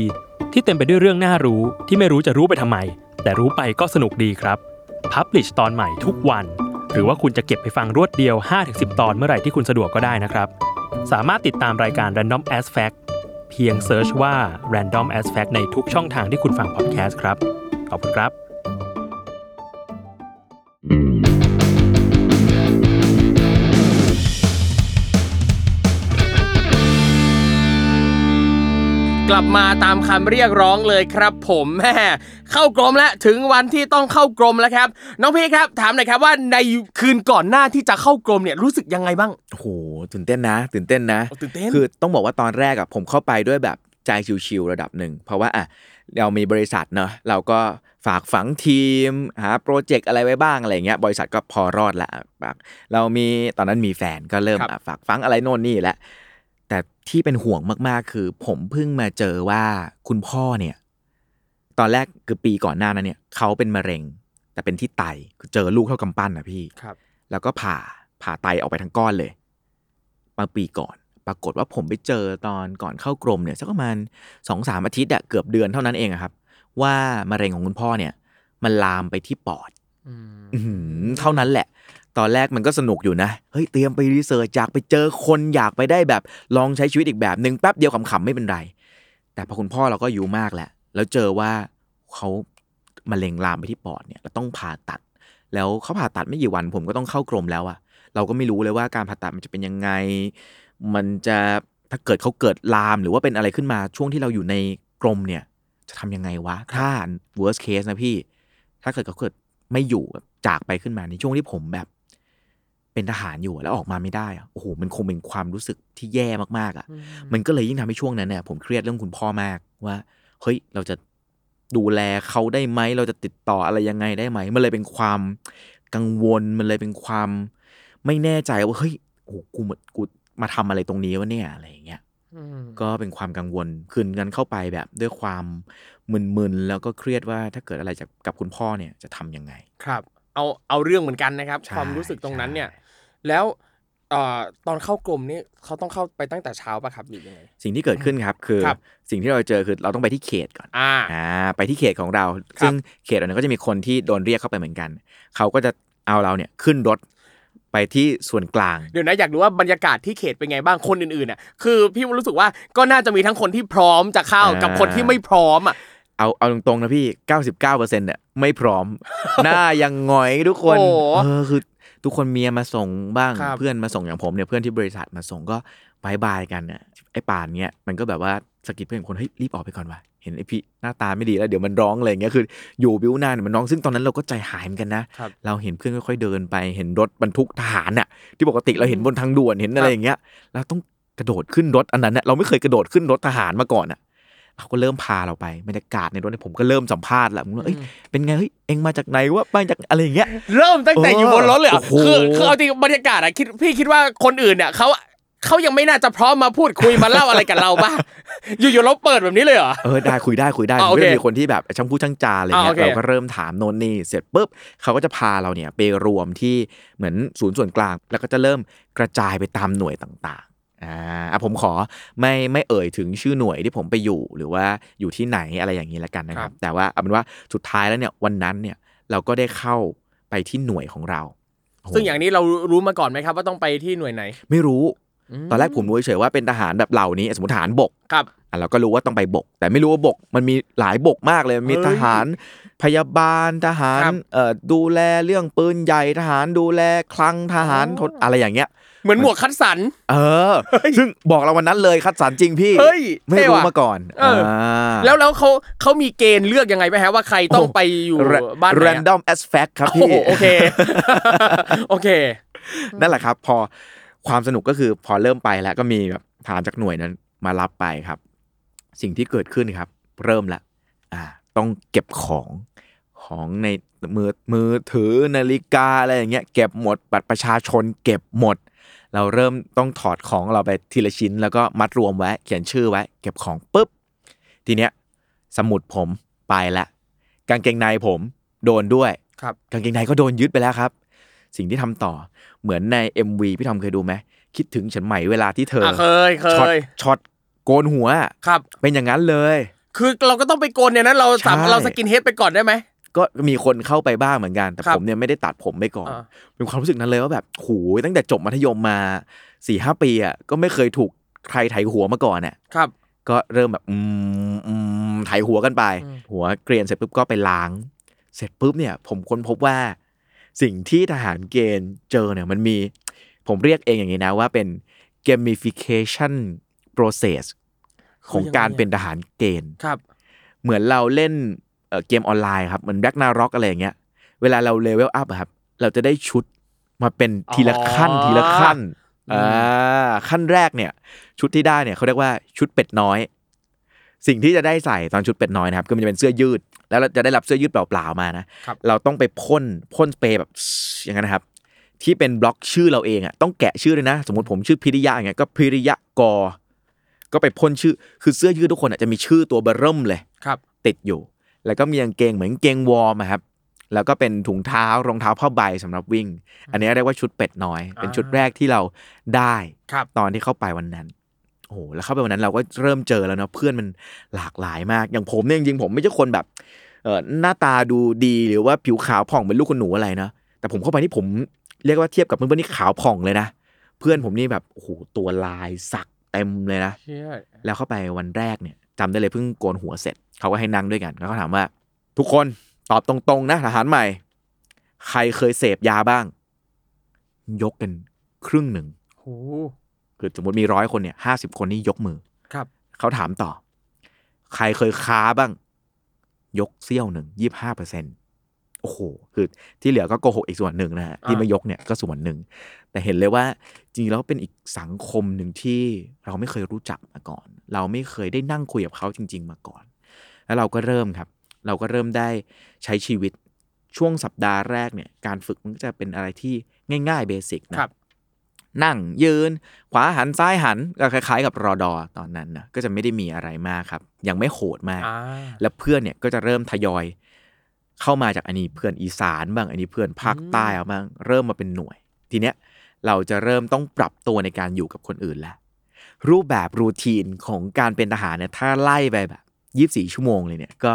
ที่เต็มไปด้วยเรื่องน่ารู้ที่ไม่รู้จะรู้ไปทำไม แต่รู้ไปก็สนุกดีครับ publish ตอนใหม่ทุกวัน หรือว่าคุณจะเก็บไปฟังรวดเดียว 5-10 ตอนเมื่อไหร่ที่คุณสะดวกก็ได้นะครับ สามารถติดตามรายการ Random As Fact เพียง search ว่า Random As Fact ในทุกช่องทางที่คุณฟังพอดแคสต์ครับ ขอบคุณครับ กลับมาตามคำเรียกร้องเลยครับ ผมแม่เข้ากรมแล้วถึงวันที่ต้องเข้ากรมแล้วครับ น้องพี่ครับ ถามหน่อยครับว่าในคืนก่อนหน้าที่จะเข้ากรมเนี่ยรู้สึกยังไงบ้างโอ้โหตื่นเต้นนะ ตื่นเต้นนะโอ้ตื่นเต้นคือต้องบอกว่าตอนแรกอะผมเข้าไปด้วยแบบใจชิวๆระดับหนึ่งเพราะว่าอะเรามีบริษัทเนอะเราก็ฝากฝังทีมหาโปรเจกต์อะไรไว้บ้างอะไรเงี้ยบริษัทก็พอรอดละฝากเรามีตอนนั้นมีแฟนก็เริ่มครับอะฝากฝังอะไรโน่นนี่แหละ แต่ที่เป็นห่วงมากๆ คือ ผมเพิ่งมาเจอว่าคุณพ่อเนี่ย ตอนแรกคือปีก่อนหน้านั้นเนี่ยเขาเป็นมะเร็ง แต่เป็นที่ไตคือเจอลูกเท่ากำปั้นนะพี่ครับ แล้วก็ผ่าผ่าไตออกไปทั้งก้อนเลยมาปีก่อน ปรากฏว่าผมไปเจอตอนก่อนเข้ากรมเนี่ยสักประมาณสองสามอาทิตย์อะเกือบเดือนเท่านั้นเองอะครับ ว่ามะเร็งของคุณพ่อเนี่ย มันลามไปที่ปอดอื้อหือเท่านั้นแหละ ตอนแรกมันก็สนุกอยู่นะ เฮ้ยเตรียมไปรีเสิร์ชอยากไปเจอคนอยากไปได้แบบ ลองใช้ชีวิตอีกแบบหนึ่งแป๊บเดียวขำๆไม่เป็นไร แต่พอคุณพ่อเราก็อายู่มากแหละ แล้วเจอว่าเขามะเร็งลามไปที่ปอดเนี่ยเราต้องผ่าตัด แล้วเขาผ่าตัดไม่กี่วัน ผมก็ต้องเข้ากรมแล้วอะเราก็ไม่รู้เลยว่าการผ่าตัดมันจะเป็นยังไง มันจะถ้าเกิดเขาเกิดลามหรือว่าเป็นอะไรขึ้นมาช่วงที่เราอยู่ในกรมเนี่ย จะทำยังไงวะถ้า worst case นะพี่ ถ้าเกิดเขาเกิดไม่อยู่จากไปขึ้นมาในช่วงที่ผมแบบ เป็นทหารอยู่อะแล้วออกมาไม่ได้อะโอ้โหมันคงเป็นความรู้สึกที่แย่มากๆอะมันก็เลยยิ่งทำให้ช่วงนั้นเนี่ยผมเครียดเรื่องคุณพ่อมากว่าเฮ้ยเราจะดูแลเขาได้ไหมเราจะติดต่ออะไรยังไงได้ไหมมันเลยเป็นความกังวลมันเลยเป็นความไม่แน่ใจว่าเฮ้ยโอ้โหกูมากูมาทำอะไรตรงนี้วะเนี่ยอะไรอย่างเงี้ยก็เป็นความกังวลคืนกันเข้าไปแบบด้วยความมึนๆแล้วก็เครียดว่าถ้าเกิดอะไรจากกับคุณพ่อเนี่ยจะทำยังไง ครับ เอาเอาเรื่องเหมือนกันนะครับใช่ความรู้สึกตรงนั้นเนี่ยใช่ แล้วเอ่อตอนเข้ากรมนี่เขาต้องเข้าไปตั้งแต่เช้าปะครับหรือยังไงสิ่งที่เกิดขึ้นครับคือครับสิ่งที่เราเจอคือเราต้องไปที่เขตก่อนอ่าอ่าไปที่เขตของเราครับซึ่งเขตอันนั้นก็จะมีคนที่โดนเรียกเข้าไปเหมือนกัน เขาก็จะเอาเราเนี่ยขึ้นรถไปที่ส่วนกลาง เดี๋ยวนะอยากรู้ว่าบรรยากาศที่เขตเป็นไงบ้างคนอื่นๆน่ะคือพี่รู้สึกว่าก็น่าจะมีทั้งคนที่พร้อมจะเข้าอ่ากักับคนที่ไม่พร้อมอะเอาเอาตรงๆนะพี่ 99%เนี่ยไม่พร้อม หน้ายังหงอยทุกคนโอ้เออคือ ทุกคนเมียมาส่งบ้างครับเพื่อนมาส่งอย่างผมเนี่ยเพื่อนที่บริษัทมาส่งก็บายบายกันเนี่ยไอ้ป่านเนี้ยมันก็แบบว่าสะกิดเพื่อนคนเฮ้ยรีบออกไปก่อนว่ะเห็นไอพี่หน้าตาไม่ดีแล้วเดี๋ยวมันร้องอะไรอย่างเงี้ยคืออยู่บิวนานมันร้องซึ่งตอนนั้นเราก็ใจหายเหมือนกันนะครับเราเห็นเพื่อนค่อยๆเดินไปเห็นรถบรรทุกทหารน่ะที่ปกติเราเห็นบนทางด่วนเห็นอะไรอย่างเงี้ยแล้วต้องกระโดดขึ้นรถอันนั้นน่ะเราไม่เคยกระโดดขึ้นรถทหารมาก่อนอะ เขาก็เริ่มพาเราไปบรรยากาศในรถเนี่ยผมก็เริ่มสัมภาษณ์แหละผมว่าเอ้ยเป็นไงเฮ้ยเอ็งมาจากไหนวะมาจากอะไรอย่างเงี้ยเริ่มตั้งแต่อยู่บนรถเลยเหรอโอ้โหคือคือเอาจริงบรรยากาศอะคิดพี่คิดว่าคนอื่นเนี่ยเขาเขายังไม่น่าจะพร้อมมาพูดคุยมาเล่าอะไรกับเราป่ะอยู่ๆเราเปิดแบบนี้เลยเหรอเออได้คุยได้คุยได้อ่ามันก็โอเคจะมีคนที่แบบช่างพูดช่างจาอะไรเงี้อ่ายโอเคเราก็เริ่มถามโน่นนี่เสร็จปุ๊บเขาก็จะพาเราเนี่ยไปรวมที่เหมือนศูนย์ส่วนกลาง แล้วก็จะเริ่มกระจายไปตามหน่วยต่างๆ อ่าอะผมขอไม่ไม่เอ่ยถึงชื่อหน่วยที่ผมไปอยู่หรือว่าอยู่ที่ไหนอะไรอย่างนี้ละกันนะครับ แต่ว่าเอาเป็นว่าสุดท้ายแล้วเนี่ยวันนั้นเนี่ยเราก็ได้เข้าไปที่หน่วยของเราโอ้โหซึ่งอย่างนี้เรารู้มาก่อนไหมครับ ว่าต้องไปที่หน่วยไหน ไม่รู้ ตอนแรกผมรู้เฉยๆว่าเป็นทหารแบบเหล่านี้สมมติทหารบกครับอะเราก็รู้ว่าต้องไปบก แต่ไม่รู้ว่าบก มันมีหลายบกมากเลยมีเฮ้ยทหารพยาบาลทหารครับเอ่อดูแลเรื่องปืนใหญ่ทหารดูแลคลังทหารอ๋อทดอะไรอย่างเงี้ย เหมือนหมวกคัดสรรเออ ซึ่งบอกเราวันนั้นเลยคัดสรรจริงพี่เฮ้ยไม่เท่รู้ว่ะมาก่อนเอออ่าแล้วแล้วเขาเขามีเกณฑ์เลือกยังไงไหมฮะว่าใครต้องไปอยู่บ้านไหนอะ random as fact ครับโอ้พี่โหโอเคโอเค นั่นแหละครับ พอความสนุกก็คือพอเริ่มไปแล้วก็มีแบบทหารจากหน่วยนั้นมารับไปครับ สิ่งที่เกิดขึ้นครับ เริ่มละอ่า ต้องเก็บของของในมือมือถือนาฬิกาอะไรอย่างเงี้ยเก็บหมดบัตรประชาชนเก็บหมด เราเริ่มต้องถอดของเราไปทีละชิ้น แล้วก็มัดรวมไว้ เขียนชื่อไว้ เก็บของปุ๊บ ทีเนี้ยสมุดผมไปละกางเกงในผมโดนด้วยครับกางเกงในก็โดนยึดไปแล้วครับ สิ่งที่ทำต่อเหมือนใน MV พี่ทอมเคยดูไหมคิดถึงฉันไหมเวลาที่เธออะเคย shot shot โกนหัวครับ เป็นอย่างนั้นเลย คือเราก็ต้องไปโกนเนี่ยนั้นเราสามใช่เรา skinhead ไปก่อนได้ไหม ก็มีคนเข้าไปบ้างเหมือนกัน แต่ครับผมเนี่ยไม่ได้ตัดผมไปก่อนอ่าเป็นความรู้สึกนั้นเลยว่าแบบโหยตั้งแต่จบมัธยมมาสี่ห้าปีอะก็ไม่เคยถูกใครไถหัวมาก่อนเนี่ยครับ ก็เริ่มแบบอืมอืมไถหัวกันไปอืมหัวเกรียนเสร็จปุ๊บก็ไปล้าง เสร็จปุ๊บเนี่ย ผมค้นพบว่า สิ่งที่ทหารเกณฑ์เจอเนี่ยมันมี ผมเรียกเองอย่างนี้นะว่าเป็น gamification process ของการเป็นทหารเกณฑ์ครับ เหมือนเราเล่น เอ่อเกมออนไลน์ครับเหมือน Ragnarok อะไรอย่างเงี้ยเวลาเรา level up ครับเราจะได้ชุดมาเป็นทีละขั้นอ๋อทีละขั้นอืมอ่าขั้นแรกเนี่ย ชุดที่ได้เนี่ยเขาเรียกว่าชุดเป็ดน้อย สิ่งที่จะได้ใส่ตอนชุดเป็ดน้อยนะครับก็มันจะเป็นเสื้อยืด แล้วเราจะได้รับเสื้อยืดเปล่าๆมานะครับเราต้องไปพ่นพ่นสเปรย์แบบอย่างนั้นนะครับ ที่เป็นบล็อกชื่อเราเองอะต้องแกะชื่อเลยนะ สมมติผมชื่อพิริยะอย่างเงี้ยก็พิริยะกอ ก็ไปพ่นชื่อ คือเสื้อยืดทุกคนอะจะมีชื่อตัวเบอร์เริ่มเลยครับ ติดอยู่ แล้วก็มีกางเกงเหมือนกางเกงวอร์มอะครับแล้วก็เป็นถุงเท้ารองเท้าผ้าใบสำหรับวิ่ง อันนี้เรียกว่าชุดเป็ดน้อย เป็นชุดแรกที่เราได้ครับตอนที่เข้าไปวันนั้นโอ้โหแล้วเข้าไปวันนั้นเราก็เริ่มเจอแล้วเนาะเพื่อนมันหลากหลายมาก อย่างผมเนี่ยจริงๆผมไม่ใช่คนแบบเออหน้าตาดูดีหรือว่าผิวขาวผ่องเป็นลูกคนหนูอะไรนะแต่ผมเข้าไปนี่ผมเรียกว่าเทียบกับเพื่อนๆนี่ขาวผ่องเลยนะเพื่อนผมนี่แบบโอ้โหตัวลายสักเต็มเลยนะเชี่ยแล้วเข้าไปวันแรกเนี่ยจำได้เลยเพิ่งโกนหัวเสร็จ เขาก็ให้นั่งด้วยกันแล้วก็ถามว่า ทุกคนตอบตรงๆนะทหารใหม่ ใครเคยเสพยาบ้าง ยกกันครึ่งหนึ่งโหคือสมมติมีร้อยคนเนี่ยห้าสิบคนนี่ยกมือครับ เขาถามต่อ ใครเคยค้าบ้าง ยกเสี้ยวหนึ่งยี่ห้าเปอร์เซ็นโอ้โห คือที่เหลือก็โกหกอีกส่วนหนึ่งนะฮะที่ไม่ยกเนี่ยก็ส่วนหนึ่ง แต่เห็นเลยว่าจริงๆแล้วเป็นอีกสังคมหนึ่งที่เราไม่เคยรู้จักมาก่อน เราไม่เคยได้นั่งคุยกับเขาจริง ๆ มาก่อน แล้วเราก็เริ่มครับ เราก็เริ่มได้ใช้ชีวิตช่วงสัปดาห์แรกเนี่ยการฝึกมันก็จะเป็นอะไรที่ง่ายๆเบสิกนะครับนั่งยืน ขวาหันซ้ายหันก็คล้าย ๆ กับรอดอตอนนั้นนะก็จะไม่ได้มีอะไรมากครับ ยังไม่โหดมากอ่าแล้วเพื่อนเนี่ยก็จะเริ่มทยอย เข้ามาจากอันนี้เพื่อนอีสานบ้างอันนี้เพื่อนภาคใต้เอาบ้างเริ่มมาเป็นหน่วย ทีเนี้ยเราจะเริ่มต้องปรับตัวในการอยู่กับคนอื่นแล้วรูปแบบรูทีนของการเป็นทหารเนี่ยถ้าไล่ไปแบบ ยี่สี่ชั่วโมงเลยเนี่ยก็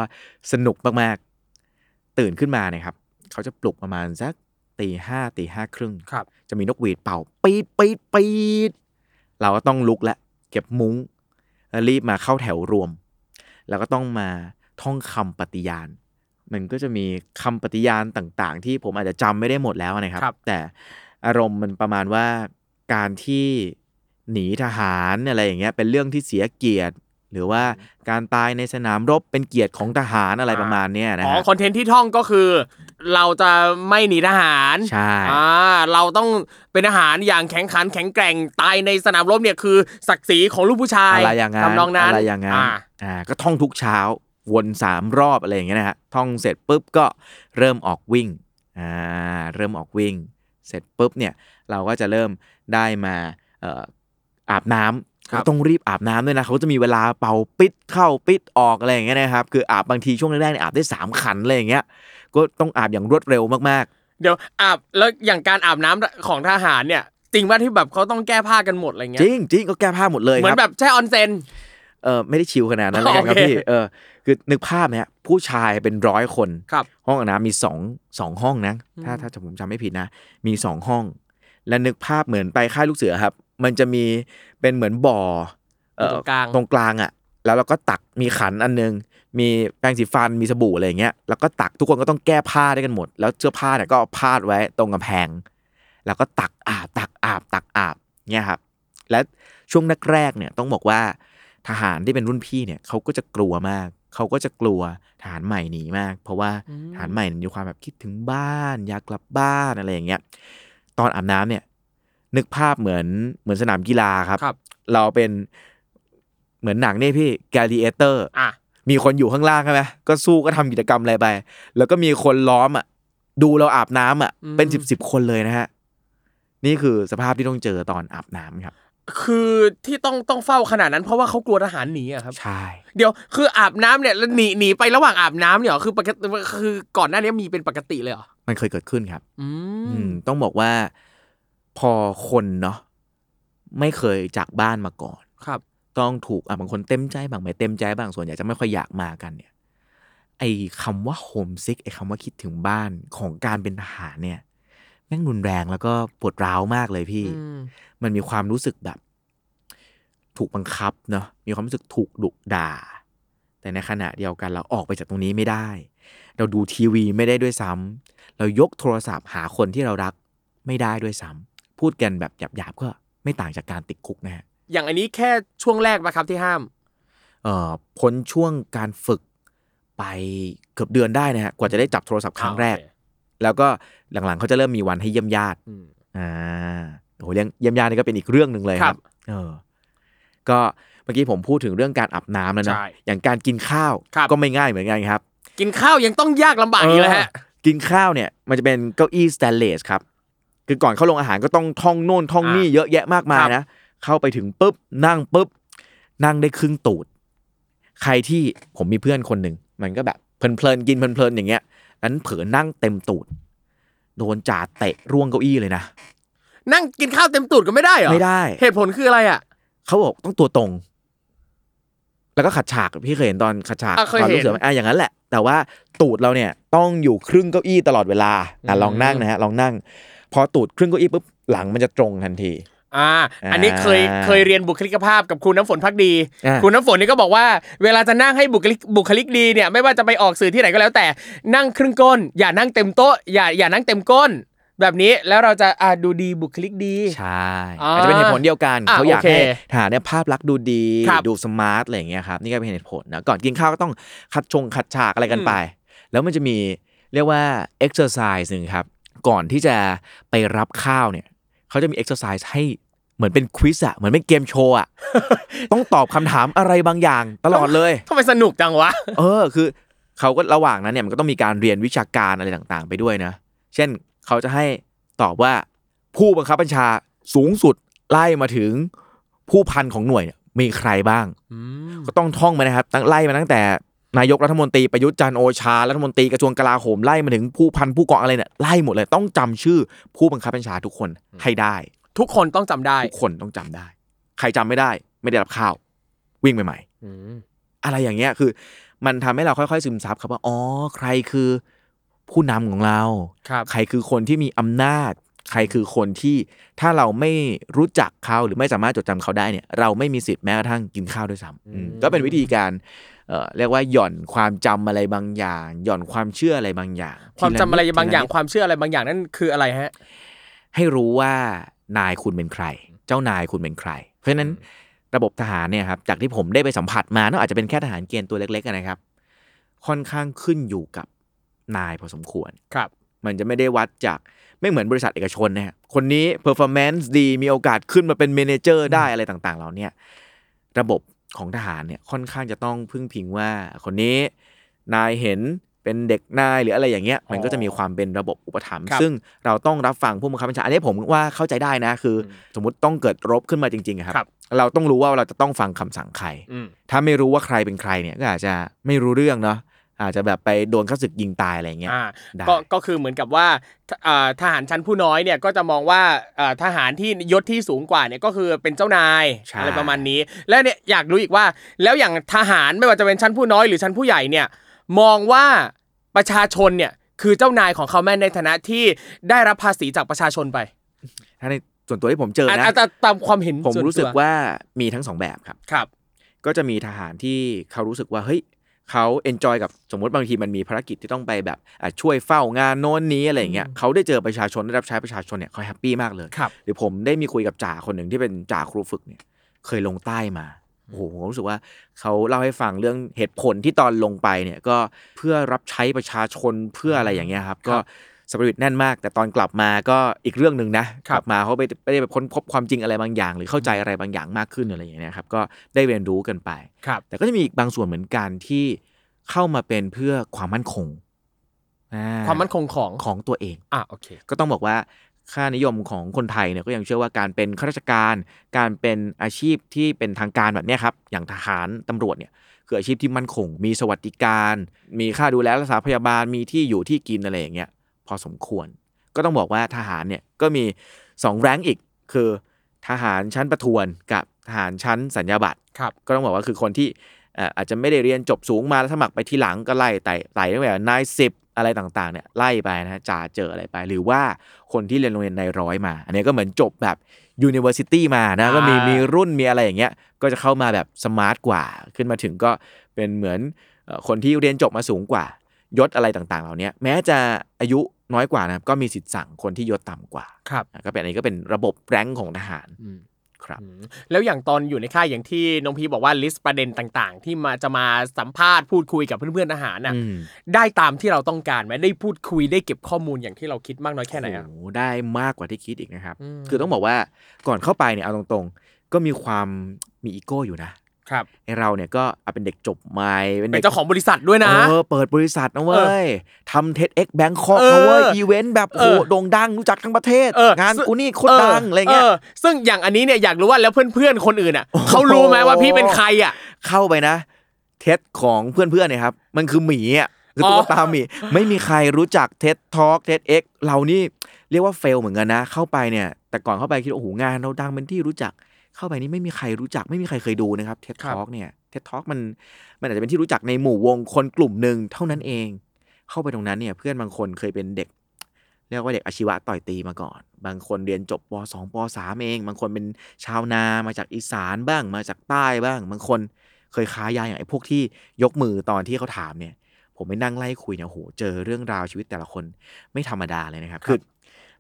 สนุกมากๆ ตื่นขึ้นมาเนี่ยครับ เขาจะปลุกประมาณสักตีห้าตีห้าครึ่งครับจะมีนกหวีดเป่า ปีดปีดปีดเราก็ต้องลุกแล้วเก็บมุ้งแล้วรีบมาเข้าแถวรวม แล้วก็ต้องมาท่องคำปฏิญาณ มันก็จะมีคำปฏิญาณต่าง ๆ ที่ผมอาจจะจำไม่ได้หมดแล้วนะครับครับแต่อารมณ์มันประมาณว่าการที่หนีทหารอะไรอย่างเงี้ยเป็นเรื่องที่เสียเกียรติ หรือว่าการตายในสนามรบเป็นเกียรติของทหารอะไรประมาณเนี้ยนะอ๋อฮะคอนเทนต์ที่ท่องก็คือ เราจะไม่หนีทหารใช่อ่าเราต้องเป็นทหารอย่างแข็งขันแข็งแกร่งตายในสนามรบเนี่ยคือศักดิ์ศรีของลูกผู้ชายอะไรอย่างนั้นทำนองนั้นอะไรอย่างนั้นอ่าอ่าก็ท่องทุกเช้าวนสามรอบอะไรอย่างเงี้ยนะฮะท่องเสร็จปุ๊บก็เริ่มออกวิ่งอ่าเริ่มออกวิ่ง เสร็จปุ๊บเนี่ยเราก็จะเริ่มได้มาเอ่ออาบน้ำครับ ก็ต้องรีบอาบน้ำด้วยนะเขาจะมีเวลาเป่าปิดเข้าปิดออกอะไรอย่างเงี้ยนะครับคืออาบบางทีช่วงแรกๆเนี่ยอาบได้สามขันอะไรอย่างเงี้ยก็ต้องอาบอย่างรวดเร็วมากเดี๋ยวอาบแล้วอย่างการอาบน้ำของทหารเนี่ยจริงว่าที่แบบเขาต้องแก้ผ้ากันหมดอะไรๆเงี้จยริงจริงก็แก้ผ้าหมดเลยเหมืคอนรับแบบแช่ออนเซนเออไม่ได้ชิวขนาดนั้นแล้วกันครับโอเคพี่เออคือนึกภาพเนี่ยผู้ชายเป็นร้อยคนครับห้องอาบน้ำมีสองสองห้องนะ ถ้าอืมถ้าผมจำไม่ผิดนะ มีสองห้อง และนึกภาพเหมือนไปค่ายลูกเสือครับ มันจะมีเป็นเหมือนบ่อเอ่อตรงกลางตรงกลางอะ แล้วเราก็ตักมีขันอันนึง มีแปรงสีฟันมีสบู่อะไรอย่างเงี้ยแล้วก็ตักทุกคนก็ต้องแก้ผ้าได้วยกันหมด แล้วเสื้อผ้าเนี่ยก็เอาพาดไว้ตรงกำแพง แล้วก็ตักอาบตักอาบตักอาบเนี่ยครับ และช่วงแรกๆเนี่ยต้องบอกว่าทหารที่เป็นรุ่นพี่เนี่ยเขาก็จะกลัวมาก เขาก็จะกลัวทหารใหม่หนีมาก เพราะว่าอืมทหารใหม่มีความแบบคิดถึงบ้าน อยากกลับบ้านอะไรอย่างเงี้ย ตอนอาบน้ำเนี่ย นึกภาพเหมือนเหมือนสนามกีฬาครับ ครับ เราเป็นเหมือนหนังนี่พี่ gladiator อะ มีคนอยู่ข้างล่างใช่ไหมก็สู้ก็ทำกิจกรรมอะไรไป แล้วก็มีคนล้อมอะ ดูเราอาบน้ำอะเป็นสิบสิบคนเลยนะฮะ นี่คือสภาพที่ต้องเจอตอนอาบน้ำครับ คือที่ต้องต้องเฝ้าขนาดนั้น เพราะว่าเขากลัวทหารหนีอะครับ ใช่ เดี๋ยวคืออาบน้ำเนี่ยแล้วหนีหนีไประหว่างอาบน้ำเนี่ยเหรอคือปกติคือก่อนหน้านี้มีเป็นปกติเลยเหรอมันเคยเกิดขึ้นครับ อือืมมต้องบอกว่า พอคนเนาะไม่เคยจากบ้านมาก่อน ครับ ต้องถูกอะบางคนเต็มใจบางไม่เต็มใจบางส่วนใหญ่จะไม่ค่อยอยากมากันเนี่ย ไอ้คำว่าโฮมซิกไอ้คำว่าคิดถึงบ้านของการเป็นทหารเนี่ย แม่งรุนแรงแล้วก็ปวดร้าวมากเลยพี่ อืม มันมีความรู้สึกแบบ ถูกบังคับเนาะมีความรู้สึกถูกดุด่า แต่ในขณะเดียวกันเราออกไปจากตรงนี้ไม่ได้ เราดูทีวีไม่ได้ด้วยซ้ำเรายกโทรศัพท์หาคนที่เรารักไม่ได้ด้วยซ้ำ พูดกันแบบหยาบๆก็ไม่ต่างจากการติดคุกนะฮะอย่างอันนี้แค่ช่วงแรกปะครับที่ห้ามเอ่อพ้นช่วงการฝึกไปเกือบเดือนได้นะฮะกว่าจะได้จับโทรศัพท์ครั้งแรกโอเคแล้วก็หลังๆเขาจะเริ่มมีวันให้เยี่ยมญาติอืมอ่าโอ้โหเรื่องเยี่ยมญาตินี่ก็เป็นอีกเรื่องหนึ่งเลยครับ เออ ก็เมื่อกี้ผมพูดถึงเรื่องการอาบน้ำแล้วนะใช่อย่างการกินข้าวครับก็ไม่ง่ายเหมือนกันครับ กินข้าวยังต้องยากลำบากอีกแล้วฮะเออกินข้าวเนี่ยมันจะเป็นเก้าอี้สแตนเลสครับ คือก่อนเข้าลงอาหารก็ต้องท่องโน่นท่องนี่อ่าเยอะแยะมากมายครับนะเข้าไปถึงปุ๊บนั่งปุ๊บนั่งได้ครึ่งตูด ใครที่ผมมีเพื่อนคนหนึ่งมันก็แบบเพลินๆกินเพลินๆอย่างเงี้ยนั้นเผลอนั่งเต็มตูด โดนจ่าเตะร่วงเก้าอี้เลยนะนั่งกินข้าวเต็มตูดก็ไม่ได้เหรอไม่ได้ เหตุผลคืออะไรอะเขาบอกต้องตัวตรง แล้วก็ขัดฉากพี่เคยเห็นตอนขัดฉากอะเคยตอนเห็นลูกเสือไหมอะอย่างนั้นแหละ แต่ว่าตูดเราเนี่ย ต้องอยู่ครึ่งเก้าอี้ตลอดเวลาอะอืมลองนั่งนะฮะลองนั่ง พอตูดครึ่งเก้าอี้ปุ๊บหลังมันจะตรงทันทีอ่า อันนี้เคยอ่าเคยเรียนบุคลิกภาพกับครูน้ำฝนภักดีอ่าครูน้ำฝนนี่ก็บอกว่า เวลาจะนั่งให้บุคลิกบุคลิกดีเนี่ยไม่ว่าจะไปออกสื่อที่ไหนก็แล้วแต่นั่งครึ่งก้น อย่านั่งเต็มโต๊ะอย่าอย่านั่งเต็มก้น แบบนี้แล้วเราจะอ่าดูดีบุคลิกดีใช่อ่าอาจจะเป็นเหตุผลเดียวกันอะเขาอยากโอเคให้ทหารเนี่ยภาพลักษณ์ดูดีครับดู smart อะไรอย่างเงี้ยครับนี่ก็เป็นเหตุผลนะก่อนกินข้าวก็ต้องคัดชงคัดฉากอะไรกันไป แล้วมันจะมีเรียกว่า exercise หนึ่งครับ ก่อนที่จะไปรับข้าวเนี่ยเขาจะมี exercise ให้เหมือนเป็นควิสอะเหมือนเป็นเกมโชว์อะต้องตอบคำถามอะไรบางอย่างตลอดเลยทำไมสนุกจังวะ เออคือเขาก็ระหว่างนั้นเนี่ยมันก็ต้องมีการเรียนวิชาการอะไรต่างๆ ไปด้วยนะ เช่นเขาจะให้ตอบว่าผู้บังคับบัญชาสูงสุดไล่มาถึงผู้พันของหน่วยเนี่ยมีใครบ้างก็ต้องท่องมานะครับตั้งไล่มาตั้งแต่ นายกรัฐมนตรีประยุทธ์จันทร์โอชารัฐมนตรีกระทรวงกลาโหมไล่มาถึงผู้พันผู้กองอะไรเนี่ยไล่หมดเลยต้องจำชื่อผู้บังคับบัญชาทุกคนให้ได้ ทุกคนต้องจำได้ทุกคนต้องจำได้ ใครจำไม่ได้ ไม่ได้รับข้าว วิ่งไปใหม่อะไรอย่างเงี้ยคือ มันทำให้เราค่อยๆซึมซับครับว่าอ๋อใครคือผู้นำของเราครับใครคือคนที่มีอำนาจ ใครคือคนที่ถ้าเราไม่รู้จักเขาหรือไม่สามารถจดจำเขาได้เนี่ย เราไม่มีสิทธิ์แม้กระทั่งกินข้าวด้วยซ้ำอืมก็เป็นวิธีการ เอ่อเรียกว่าหย่อนความจำอะไรบางอย่าง หย่อนความเชื่ออะไรบางอย่าง ความจำอะไรทีลนิดบางอย่างทีละนิดความเชื่ออะไรบางอย่างนั่นคืออะไรฮะ ให้รู้ว่านายคุณเป็นใคร เจ้านายคุณเป็นใคร เพราะฉะนั้นระบบทหารเนี่ยครับจากที่ผมได้ไปสัมผัสมาเนอะอาจจะเป็นแค่ทหารเกณฑ์ตัวเล็กๆอะนะครับ ค่อนข้างขึ้นอยู่กับนายพอสมควรครับ มันจะไม่ได้วัดจากไม่เหมือนบริษัทเอกชนนะฮะคนนี้ performance ดีมีโอกาสขึ้นมาเป็น manager ได้อะไรต่างๆเหล่าเนี้ระบบ ของทหารเนี่ยค่อนข้างจะต้องพึ่งพิงว่า คนนี้นายเห็นเป็นเด็กนายหรืออะไรอย่างเงี้ย มันก็จะมีความเป็นระบบอุปถัมภ์ครับซึ่งเราต้องรับฟังผู้บังคับบัญชาอันนี้ผมว่าเข้าใจได้นะคืออสมมติต้องเกิดรบขึ้นมาจริงๆอะครับครับ เราต้องรู้ว่าเราจะต้องฟังคำสั่งใครอืมถ้าไม่รู้ว่าใครเป็นใครเนี่ยก็อาจจะไม่รู้เรื่องเนาะ อาจจะแบบไปโดนข้าศึกยิงตายอะไรอย่างเงี้ยอ่าได้ก็ก็คือเหมือนกับว่าอ่าทหารชั้นผู้น้อยเนี่ยก็จะมองว่าอ่าทหารที่ยศที่สูงกว่าเนี่ยก็คือเป็นเจ้านายใช่อะไรประมาณนี้ แล้วเนี่ยอยากรู้อีกว่า แล้วอย่างทหารไม่ว่าจะเป็นชั้นผู้น้อยหรือชั้นผู้ใหญ่เนี่ยมองว่าประชาชนเนี่ยคือเจ้านายของเขาไหมในฐานะที่ได้รับภาษีจากประชาชนไปถ้าในส่วนตัวที่ผมเจออันนะอันตามตามความเห็นผมส่วนรู้สึกตัวว่ามีทั้งสองแบบครับครับ ก็จะมีทหารที่เขารู้สึกว่าเฮ้ย เขา enjoy กับสมมติบางทีมันมีภารกิจที่ต้องไปแบบอะช่วยเฝ้างานโน้นนี้อะไรอย่างเงี้ยเขาได้เจอประชาชนได้รับใช้ประชาชนเนี่ยเขา happy มากเลยครับหรือผมได้มีคุยกับจ่าคนหนึ่งที่เป็นจ่าครูฝึกเนี่ยเคยลงใต้มาโอ้โหผมรู้สึกว่าเขาเล่าให้ฟังเรื่องเหตุผลที่ตอนลงไปเนี่ยก็เพื่อรับใช้ประชาชนเพื่ออะไรอย่างเงี้ยครับก็ สปิริตแน่นมาก แต่ตอนกลับมาก็อีกเรื่องหนึ่งนะครักบลับมาเขาไปไปได้ไปค้นพบความจริงอะไรบางอย่าง หรือเข้าใจอะไรบางอย่างมากขึ้นอะไรอย่างเงี้ยครับก็ได้เรียนรู้กันไปครับแต่ก็จะมีอีกบางส่วนเหมือนกันที่เข้ามาเป็นเพื่อความมั่นคงอ่ความมั่นคงของของตัวเองอะโอเค ก็ต้องบอกว่าค่านิยมของคนไทยเนี่ยก็ยังเชื่อว่าการเป็นข้าราชการ การเป็นอาชีพที่เป็นทางการแบบเนี้ยครับ อย่างทหารตำรวจเนี่ยคืออาชีพที่มั่นคง มีสวัสดิการ มีค่าดูแลรักษาพยาบาลมีที่อยู่ที่กินอะไรอย่างเงี้ย พอสมควร ก็ต้องบอกว่าทหารเนี่ยก็มี2แรงค์อีกคือทหารชั้นประทวนกับทหารชั้นสัญญาบัตรครับก็ต้องบอกว่าคือคนที่เอ่ออาจจะไม่ได้เรียนจบสูงมาแล้วสมัครไปทีหลังก็ไล่ไต่ไต่ตั้งแต่นายสิบอะไรต่างๆเนี่ยไล่ไปนะฮะจ่าเจออะไรไป หรือว่าคนที่เรียนโรงเรียนนายร้อยมา อันนี้ก็เหมือนจบแบบ University มานะก็มีอ่ามีมีรุ่นมีอะไรอย่างเงี้ยก็จะเข้ามาแบบ smart กว่า ขึ้นมาถึงก็เป็นเหมือนเอ่อคนที่เรียนจบมาสูงกว่า ยศอะไรต่างๆ เหล่านี้แม้จะอายุน้อยกว่านะครับก็มีสิทธิ์สั่งคนที่ยศต่ำกว่าครับอะก็เป็นอันนี้ก็เป็นระบบ rank ของทหารครับอืมแล้วอย่างตอนอยู่ในค่ายอย่างที่น้องพีทบอกว่า list ประเด็นต่างๆ ที่มาจะมาสัมภาษณ์พูดคุยกับเพื่อนๆทหารน่ะอืมได้ตามที่เราต้องการไหมได้พูดคุยได้เก็บข้อมูลอย่างที่เราคิดมากน้อยแค่ไหนอะโอ้โหได้มากกว่าที่คิดอีกนะครับอืมคือต้องบอกว่าก่อนเข้าไปเนี่ยเอาตรงๆ ก็มีความมีอีโก้อยู่นะ ครับไอเราเนี่ยก็อะเป็นเด็กจบใหม่เป็นด็กเจ้าของบริษัทด้วยนะเออเปิดบริษัทนะเว้ยทำเท็ดเอ็กแบงคอกเออนะเว้ยอีเวนต์แบบโอ้โหเออโด่งดังรู้จักทั้งประเทศเอองานซึ่งกูนี่โคตรดังอะไรเงี้ยซึ่งอย่างอันนี้เนี่ยอยากรู้ว่าแล้วเพื่อนๆคนอื่นอะเขารู้ไหมว่าพี่เป็นใครอะ เข้าไปนะ เท็ดของเพื่อนๆเนี่ยครับ มันคือหมีอะคือตุ๊กตาหมีไม่มีใครรู้จัก TED Talk TEDx เรานี่เรียกว่า fail เหมือนกันนะ เข้าไปเนี่ย แต่ก่อนเข้าไปคิดว่าโอ้โหงานเราดังเป็นที่รู้จัก เข้าไปนี่ไม่มีใครรู้จักไม่มีใครเคยดูนะครับ TED Talk ครับเนี่ย TED Talk มันมันอาจจะเป็นที่รู้จักในหมู่วงคนกลุ่มหนึ่งเท่านั้นเอง เข้าไปตรงนั้นเนี่ย เพื่อนบางคนเคยเป็นเด็ก เรียกว่าเด็กอาชีวะต่อยตีมาก่อน บางคนเรียนจบป .2 ป .3 เอง บางคนเป็นชาวนามาจากอีสานบ้าง มาจากใต้บ้าง บางคนเคยค้ายาอย่างไอ้พวกที่ยกมือตอนที่เขาถามเนี่ย ผมไปนั่งไล่คุยเนี่ยโอ้โหเจอเรื่องราวชีวิตแต่ละคนไม่ธรรมดาเลยนะครับคือ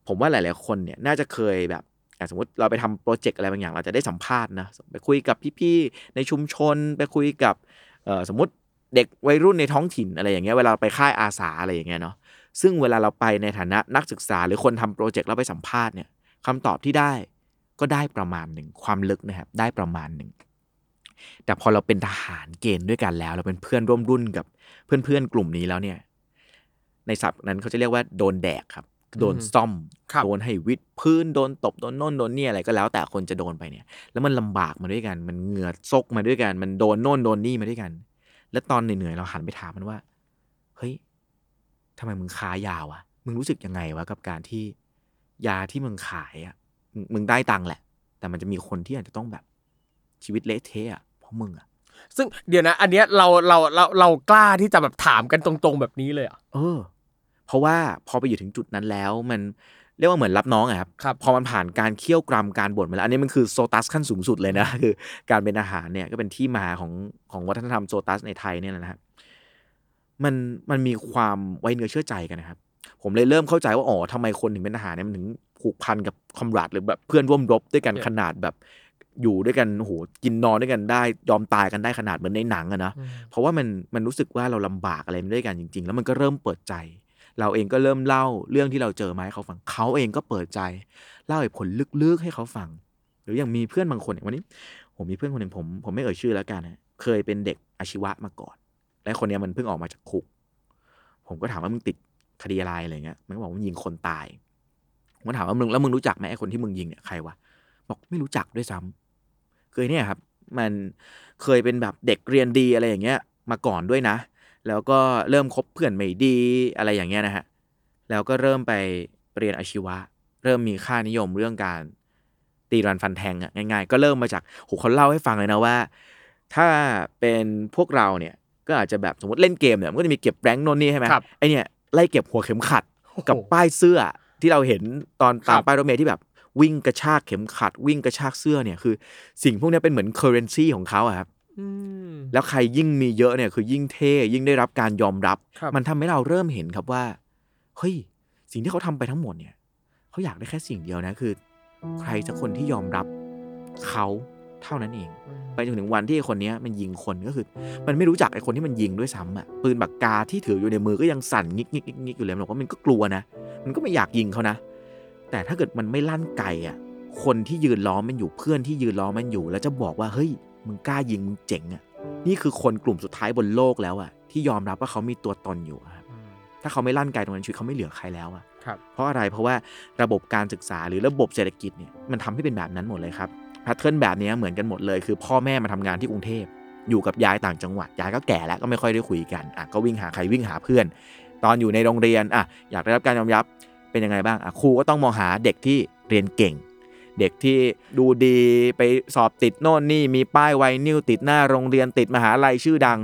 ผมว่าหลาย ๆ คนเนี่ยน่าจะเคยแบบ อะสมมติเราไปทำโปรเจกต์อะไรบางอย่าง เราจะได้สัมภาษณ์นะไปคุยกับพี่ๆในชุมชน ไปคุยกับสมมติเด็กวัยรุ่นในท้องถิ่นอะไรอย่างเงี้ยเวลาเราไปค่ายอาสาอะไรอย่างเงี้ยเนาะซึ่งเวลาเราไปในฐานะนักศึกษา หรือคนทำโปรเจกต์แล้วไปสัมภาษณ์เนี่ยคำตอบที่ได้ก็ได้ประมาณหนึ่งความลึกนะครับได้ประมาณหนึ่งแต่พอเราเป็นทหารเกณฑ์ด้วยกันแล้ว เราเป็นเพื่อนร่วมรุ่นกับเพื่อนๆกลุ่มนี้แล้วเนี่ย ในศัพท์นั้นเขาจะเรียกว่าโดนแดกครับ โดนซ่อมครับโดนให้วิดพื้น โดนตบ โดนโน่นโดนนี่อะไรก็แล้วแต่คนจะโดนไปเนี่ย แล้วมันลำบากมาด้วยกัน มันเหงื่อซกมาด้วยกัน มันโดนโน่นโดนนี่มาด้วยกัน แล้วตอนเหนื่อยๆเราหันไปถามมันว่า เฮ้ยทำไมมึงค้ายาวอะมึงรู้สึกยังไงวะกับการที่ยาที่มึงขายอะมึงมึงได้ตังค์แหละ แต่มันจะมีคนที่อาจจะต้องแบบชีวิตเละเทะอะเพราะมึงอะซึ่งเดี๋ยวนะ อันเนี้ยเราเราเราเรากล้าที่จะแบบถามกันตรง ๆ แบบนี้เลยเหรอะเออ เพราะว่าพอไปอยู่ถึงจุดนั้นแล้วมันเรียกว่าเหมือนรับน้องอะครับครับพอมันผ่านการเคี่ยวกรำการบ่นมาแล้ว อันนี้มันคือโซตัสขั้นสูงสุดเลยนะ คือการเป็นอาหารเนี่ยก็เป็นที่มาของของวัฒนธรรมโซตัสในไทยเนี่ยนะฮะมันมันมีความไว้เนื้อเชื่อใจกันนะครับ ผมเลยเริ่มเข้าใจว่าอ๋อทำไมคนถึงเป็นอาหารเนี่ยมันถึงผูกพันกับคอมราดหรือแบบเพื่อนร่วมรบด้วยกันเนี่ยขนาดแบบอยู่ด้วยกันโอ้โหกินนอนด้วยกันได้ ยอมตายกันได้ขนาดเหมือนในหนังอะนะเพราะว่ามันมันรู้สึกว่าเราลำบากอะไรด้วยกันจริง ๆ แล้วมันก็เริ่มเปิดใจ เราเองก็เริ่มเล่าเรื่องที่เราเจอมาให้เขาฟังเขาเองก็เปิดใจ เล่าเหตุผลลึกๆให้เขาฟัง หรืออย่างมีเพื่อนบางคนอย่างวันนี้ ผมมีเพื่อนคนหนึ่งผม ผมไม่เอ่ยชื่อแล้วกันนะเคยเป็นเด็กอาชีวะมาก่อน และคนนี้มันเพิ่งออกมาจากคุก ผมก็ถามว่ามึงติดคดีอะไรอะไรเงี้ยมันก็บอกว่ายิงคนตายผมก็ถามว่ามึงแล้วมึงรู้จักไหมไอ้คนที่มึงยิงเนี่ยใครวะบอกไม่รู้จักด้วยซ้ำเคยเนี่ยครับ มันเคยเป็นแบบเด็กเรียนดีอะไรอย่างเงี้ย มาก่อนด้วยนะ แล้วก็เริ่มคบเพื่อนไม่ดีอะไรอย่างเงี้ยนะฮะ แล้วก็เริ่มไปเรียนอาชีวะ เริ่มมีค่านิยมเรื่องการตีรันฟันแทงอะง่ายๆ ก็เริ่มมาจากโหเขาเล่าให้ฟังเลยนะว่า ถ้าเป็นพวกเราเนี่ยก็อาจจะแบบสมมติเล่นเกมเนี่ยมันก็จะมีเก็บแรงค์โนนนี่ใช่ไหมครับไอเนี่ยไล่เก็บหัวเข็มขัดกับป้ายเสื้อที่เราเห็นตอนตามครับป้ายรถเมล์ที่แบบวิ่งกระชากเข็มขัด วิ่งกระชากเสื้อเนี่ยคือ สิ่งพวกเนี้ยเป็นเหมือนเคอร์เรนซีของเขาอะครับอืม แล้วใครยิ่งมีเยอะเนี่ยคือยิ่งเท่ยิ่งได้รับการยอมรับครับมันทำให้เราเริ่มเห็นครับว่าเฮ้ยสิ่งที่เขาทำไปทั้งหมดเนี่ยเขาอยากได้แค่สิ่งเดียวนะคือ ใครสักคนที่ยอมรับเขาเท่านั้นเอง ไปจนถึงวันที่ไอ้คนเนี้ยมันยิงคนก็คือ มันไม่รู้จักไอ้คนที่มันยิงด้วยซ้ำอะปืนปากกาที่ถืออยู่ในมือก็ยังสั่นงิกงิกงิกงิกอยู่เลยมันบอกว่ามันก็กลัวนะ มันก็ไม่อยากยิงเขานะ แต่ถ้าเกิดมันไม่ลั่นไกอะคนที่ยืนล้อมมันอยู่เพื่อนที่ยืนล้อมมันอยู่ แล้วจะบอกว่าเฮ้ย มึงกล้ายิงมึงเจ๋งอะ นี่คือคนกลุ่มสุดท้ายบนโลกแล้วอะ ที่ยอมรับว่าเขามีตัวตนอยู่อะครับถ้าเขาไม่ลั่นไกตรงนั้นชีวิตเขาไม่เหลือใครแล้วอะครับเพราะอะไรเพราะว่าระบบการศึกษาหรือระบบเศรษฐกิจเนี่ยมันทำให้เป็นแบบนั้นหมดเลยครับแพทเทิร์นแบบนี้เหมือนกันหมดเลย คือพ่อแม่มาทำงานที่กรุงเทพอยู่กับยายต่างจังหวัดยายก็แก่แล้วก็ไม่ค่อยได้คุยกันอะก็วิ่งหาใครวิ่งหาเพื่อน ตอนอยู่ในโรงเรียนอะอยากได้รับการยอมรับเป็นยังไงบ้างอะครูก็ต้องมองหาเด็กที่เรียนเก่งเด็กที่ดูดีไปสอบติดโน่นนี่มีป้ายไวนิวติดหน้าโรงเรียนติดมหาลัยชื่อดัง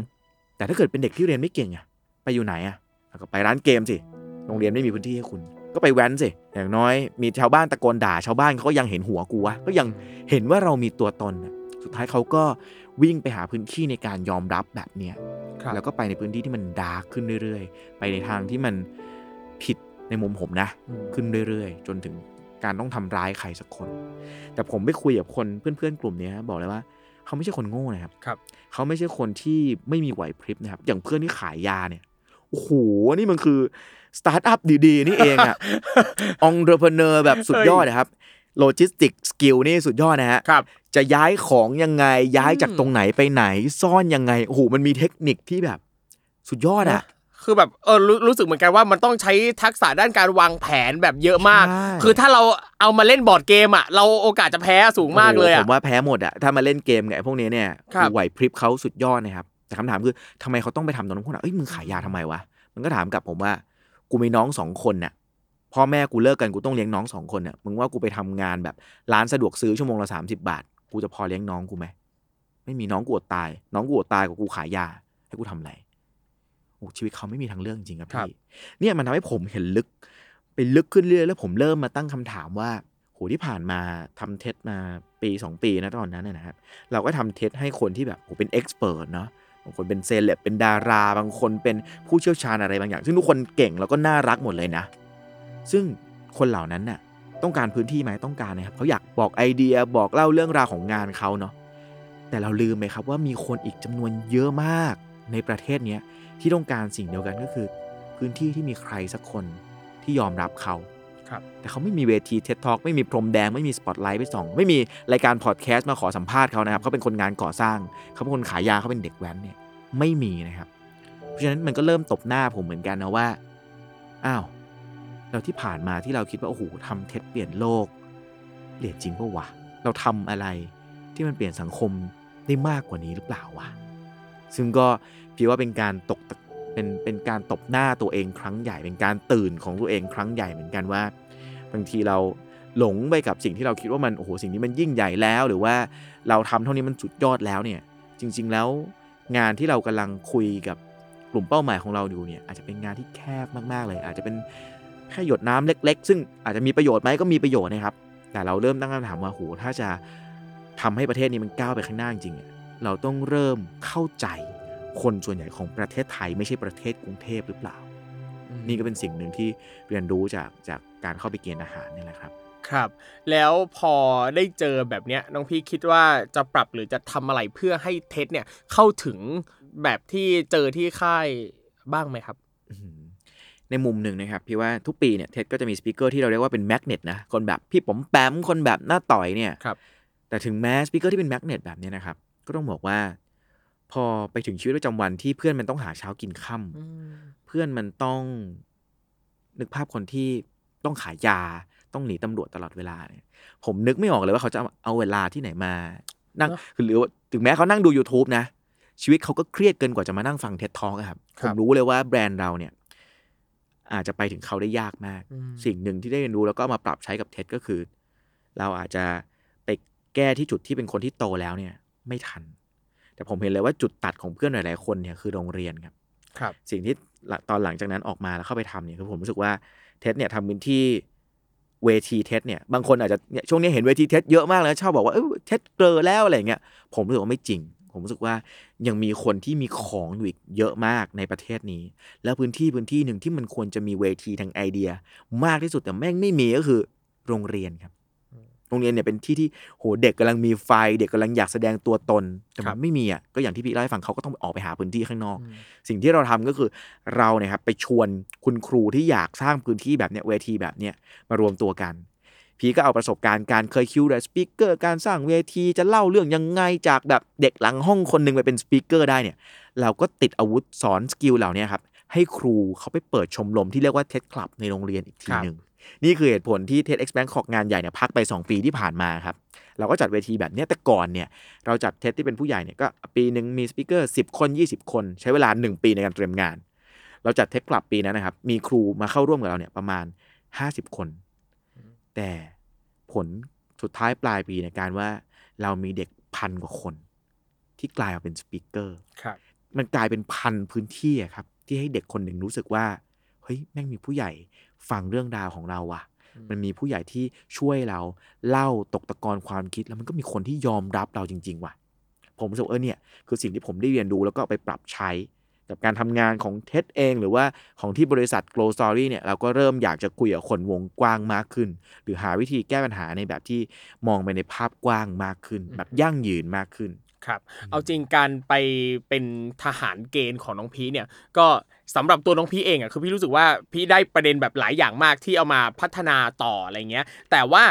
แต่ถ้าเกิดเป็นเด็กที่เรียนไม่เก่งอะไปอยู่ไหนอะก็ไปร้านเกมสิโรงเรียนไม่มีพื้นที่ให้คุณ ก็ไปแว้นสิอย่างน้อยมีชาวบ้านตะโกนด่าชาวบ้านเขาก็ยังเห็นหัวกูวะก็ยังเห็นว่าเรามีตัวตนน่ะสุดท้ายเขาก็วิ่งไปหาพื้นที่ในการยอมรับแบบเนี้ยครับแล้วก็ไปในพื้นที่ที่มันดาร์กขึ้นเรื่อยๆ ไปในทางที่มันผิดในมุมผมนะอืมขึ้นเรื่อยๆ จนถึง การต้องทำร้ายใครสักคน แต่ผมไปคุยกับคนเพื่อนๆกลุ่มเนี้ยบอกเลยว่าเขาไม่ใช่คนโง่นะครับครับเขาไม่ใช่คนที่ไม่มีไหวพริบนะครับ อย่างเพื่อนที่ขายยาเนี่ยโอ้โหนี่มันคือสตาร์ทอัพดีๆ นี่เองอะองเ e อร์เนอร์แบบสุดยอดนะครับ logistic skill นี่สุดยอดนะฮะครับจะย้ายของยังไงย้ายจากอืมตรงไหนไปไหน ซ่อนยังไงโอ้โหมันมีเทคนิคที่แบบ สุดยอดอะ คือแบบเออรู้รู้สึกเหมือนกันว่ามันต้องใช้ทักษะด้านการวางแผนแบบเยอะมากใช่คือถ้าเราเอามาเล่นบอร์ดเกมอะเราโอกาสจะแพ้สูงมากเลยโอ้อะโหผมว่าแพ้หมดอะถ้ามาเล่นเกมกับไอ้พวกนี้เนี่ยครับไหวพริบเขาสุดยอดนะครับแต่คำถามคือทำไมเขาต้องไปทำตรงนั้นพวกนั้นเอ้ยมึงขายยาทำไมวะมันก็ถามกลับผมว่า กูมีน้องสองคนน่ะพ่อแม่กูเลิกกันกูต้องเลี้ยงน้องสองคนน่ะมึงว่ากูไปทำงานแบบร้านสะดวกซื้อชั่วโมงละสามสิบาท กูจะพอเลี้ยงน้องกูไหมไม่มีน้องกูอดตาย น้องกูอดตายกับกูขายยาให้กูทำอะไร โอ้ชีวิตเขาไม่มีทางเลือกจริงครับครับพี่เนี่ยมันทำให้ผมเห็นลึกไปลึกขึ้นเรื่อยๆแล้วผมเริ่มมาตั้งคำถามว่าโหที่ผ่านมาทำ TED มาปีสองปีนะตอนนั้นนะนะครับ เราก็ทำ TED ให้คนที่แบบโหเป็น expert เนาะบางคนเป็นเซเลบเป็นดารา บางคนเป็นผู้เชี่ยวชาญอะไรบางอย่าง ซึ่งทุกคนเก่งแล้วก็น่ารักหมดเลยนะ ซึ่งคนเหล่านั้นน่ะต้องการพื้นที่ไหมต้องการนะครับเขาอยากบอกไอเดียบอกเล่าเรื่องราวของงานเขาเนาะแต่เราลืมไปครับว่ามีคนอีกจำนวนเยอะมากในประเทศเนี้ย ที่ต้องการสิ่งเดียวกันก็คือ พื้นที่ที่มีใครสักคนที่ยอมรับเขาครับแต่เขาไม่มีเวทีเท็ t ท a l k ไม่มีพรมแดงไม่มีสปอตไลท์ไปส่อง ไม่มีรายการพอดแคสต์มาขอสัมภาษณ์เขานะครับเขาเป็นคนงานก่อสร้าง เขาเป็นคนขายยาเขาเป็นเด็กแว้นเนี่ยไม่มีนะครับ เพราะฉะนั้นมันก็เริ่มตบหน้าผมเหมือนกันนะว่าอ้าวเราที่ผ่านมาที่เราคิดว่าโอ้โหทำเท็จเปลี่ยนโลกเปลี่ยนจริงปะวะเราทำอะไรที่มันเปลี่ยนสังคมได้มากกว่านี้หรือเปล่าวะซึ่งก็ พี่ว่าเป็นการตกเป็นเป็นการตบหน้าตัวเองครั้งใหญ่ เป็นการตื่นของตัวเองครั้งใหญ่เหมือนกันว่า บางทีเราหลงไปกับสิ่งที่เราคิดว่ามันโอ้โหสิ่งนี้มันยิ่งใหญ่แล้ว หรือว่าเราทำเท่านี้มันสุดยอดแล้วเนี่ย จริง ๆ แล้วงานที่เรากำลังคุยกับกลุ่มเป้าหมายของเราอยู่เนี่ยอาจจะเป็นงานที่แคบมากๆเลย อาจจะเป็นแค่หยดน้ำเล็ก ๆ ซึ่งอาจจะมีประโยชน์ไหมก็มีประโยชน์นะครับ แต่เราเริ่มตั้งคำถามว่าโหถ้าจะทำให้ประเทศนี้มันก้าวไปข้างหน้าจริงๆเราต้องเริ่มเข้าใจ คนส่วนใหญ่ของประเทศไทยไม่ใช่ประเทศกรุงเทพหรือเปล่า นี่ก็เป็นสิ่งหนึ่งที่เรียนรู้จากจากการเข้าไปเกณฑ์อาหารนี่แหละครับ ครับ แล้วพอได้เจอแบบเนี้ยน้องพี่คิดว่าจะปรับหรือจะทำอะไรเพื่อให้เท็ดเนี่ยเข้าถึงแบบที่เจอที่ค่ายบ้างไหมครับอืมในมุมหนึ่งนะครับพี่ว่าทุกปีเนี่ย TED ก็จะมี speaker ที่เราเรียกว่าเป็น magnet นะคนแบบพี่ผมแปมคนแบบน้าต๋อยเนี่ยครับแต่ถึงแม้ speaker ที่เป็น magnet แบบเนี้ยนะครับ ก็ต้องบอกว่า พอไปถึงชีวิตประจำวันที่เพื่อนมันต้องหาเช้ากินค่ำเพื่อนมันต้องนึกภาพคนที่ต้องขายยาต้องหนีตำรวจตลอดเวลาเนี่ยผมนึกไม่ออกเลยว่าเขาจะเอาเอาเวลาที่ไหนมา นั่งเนอะคือหรือว่าถึงแม้เขานั่งดู YouTube นะ ชีวิตเขาก็เครียดเกินกว่าจะมานั่งฟัง TED Talk ครับครับผมรู้เลยว่าแบรนด์เราเนี่ย อาจจะไปถึงเขาได้ยากมากอืมสิ่งหนึ่งที่ได้เรียนรู้แล้วก็เอามาปรับใช้กับ TED ก็คือ เราอาจจะไปแก้ที่จุดที่เป็นคนที่โตแล้วเนี่ย ไม่ทัน แต่ผมเห็นเลยว่าจุดตัดของเพื่อนหลาย ๆ คนเนี่ยคือโรงเรียนครับครับ สิ่งที่หลังตอนหลังจากนั้นออกมาแล้วเข้าไปทำเนี่ยคือผมรู้สึกว่า TED เนี่ยทำพื้นที่เวที TED เนี่ยบางคนอาจจะเนี่ยช่วงนี้เห็นเวที TED เยอะมากเลยชอบบอกว่าเออ TED เกร่อแล้วอะไรอย่างเงี้ยผมรู้สึกว่าไม่จริง ผมรู้สึกว่ายังมีคนที่มีของอยู่อีกเยอะมากในประเทศนี้ แล้วพื้นที่พื้นที่หนึ่งที่มันควรจะมีเวทีทางไอเดีย มากที่สุดแต่แม่งไม่มีก็คือโรงเรียนครับ โรงเรียนเนี่ยเป็นที่ที่โหเด็กกำลังมีไฟ เด็กกำลังอยากแสดงตัวตนแต่ครัมันบไม่มีอะก็อย่างที่พี่เล่าให้ฟังเขาก็ต้องออกไปหาพื้นที่ข้างนอก สิ่งที่เราทำก็คือเราเนี่ยครับไปชวนคุณครูที่อยากสร้างพื้นที่แบบเนี้ยเวทีแบบเนี้ยมารวมตัวกัน พี่ก็เอาประสบการณ์การเคย curate speaker การสร้างเวทีจะเล่าเรื่องยังไงจากแบบเด็กหลังห้องคนหนึ่งไปเป็น speaker ได้เนี่ยเราก็ติดอาวุธสอน skill เหล่านี้ครับให้ครูเขาไปเปิดชมรมที่เรียกว่า TED Club ในโรงเรียนอีกทีครับหนึ่ง นี่คือเหตุผลที่ TEDx Bangkok งานใหญ่เนี่ยพักไป 2 ปีที่ผ่านมาครับ เราก็จัดเวทีแบบเนี้ยแต่ก่อนเนี่ยเราจัด TED ที่เป็นผู้ใหญ่เนี่ยก็ปีหนึ่งมี speaker 10 คน 20 คน ใช้เวลา 1 ปีในการเตรียมงาน เราจัด TED Club ปีนั้นนะครับ มีครูมาเข้าร่วมกับเราเนี่ยประมาณ 50 คน แต่ผลสุดท้ายปลายปีในการว่าเรามีเด็กพันกว่าคน ที่กลายมาเป็นสปิเกอร์ครับมันกลายเป็นพันพื้นที่อะครับ ที่ให้เด็กคนหนึ่งรู้สึกว่าเฮ้ยแม่งมีผู้ใหญ่ ฟังเรื่องราวของเราว่ะมันมีผู้ใหญ่ที่ช่วยเราเล่าตกตะกอนความคิดแล้วมันก็มีคนที่ยอมรับเราจริง ๆ ว่ะ ผมรู้สึกว่าเออเนี่ยคือสิ่งที่ผมได้เรียนรู้แล้วก็เอาไปปรับใช้ กับการทำงานของเท็ดเอง หรือว่าของที่บริษัท Glow Story เนี่ยเราก็เริ่มอยากจะคุยกับคนวงกว้างมากขึ้น หรือหาวิธีแก้ปัญหาในแบบที่มองไปในภาพกว้างมากขึ้น แบบยั่งยืนมากขึ้นครับ เอาจริงการไปเป็นทหารเกณฑ์ของน้องพีเนี่ยก็ สำหรับตัวน้องพีเองอะคือพี่รู้สึกว่าพี่ได้ประเด็นแบบหลายอย่างมากที่เอามาพัฒนาต่ออะไรเงี้ย แต่ว่า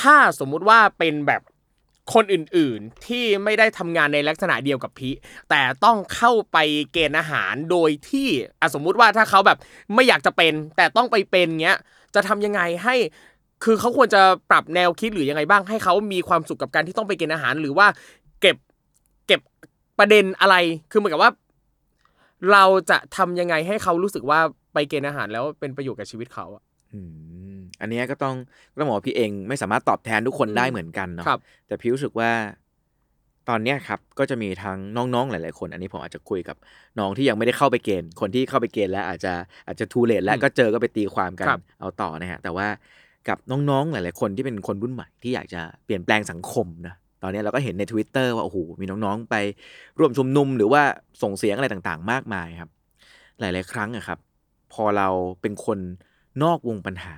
ถ้าสมมุติว่าเป็นแบบคนอื่นๆที่ไม่ได้ทำงานในลักษณะเดียวกับพีแต่ต้องเข้าไปเกณฑ์อาหารโดยที่อสมมุติว่าถ้าเขาแบบไม่อยากจะเป็น แต่ต้องไปเป็นเงี้ยจะทำยังไงให้คือเขาควรจะปรับแนวคิดหรือยังไงบ้างให้เขามีความสุขกับการที่ต้องไปเกณฑ์อาหาร หรือว่าเก็บเก็บประเด็นอะไร คือเหมือนกับว่า เราจะทำยังไงให้เขารู้สึกว่าไปเกณฑ์อาหารแล้วเป็นประโยชน์กับชีวิตเขาอะอืมอันเนี้ยก็ต้องก็ต้องบอกว่าพี่เองไม่สามารถตอบแทนทุกคนอืมได้เหมือนกันเนาะครับแต่พี่รู้สึกว่าตอนเนี้ยครับก็จะมีทั้งน้องๆหลาย ๆ คน อันนี้ผมอาจจะคุยกับน้องที่ยังไม่ได้เข้าไปเกณฑ์ คนที่เข้าไปเกณฑ์แล้วอาจจะอาจจะทูเลตแล้วอืมก็เจอก็ไปตีความกันครับเอาต่อนะฮะแต่ว่ากับน้องๆหลาย ๆ คนที่เป็นคนรุ่นใหม่ที่อยากจะเปลี่ยนแปลงสังคมนะ ตอนนี้เราก็เห็นใน Twitter ว่า โอ้โห มีน้องๆ ไปร่วมชุมนุมหรือว่าส่งเสียงอะไรต่างๆ มากมายครับ หลาย ๆ ครั้งอะครับ พอเราเป็นคนนอกวงปัญหา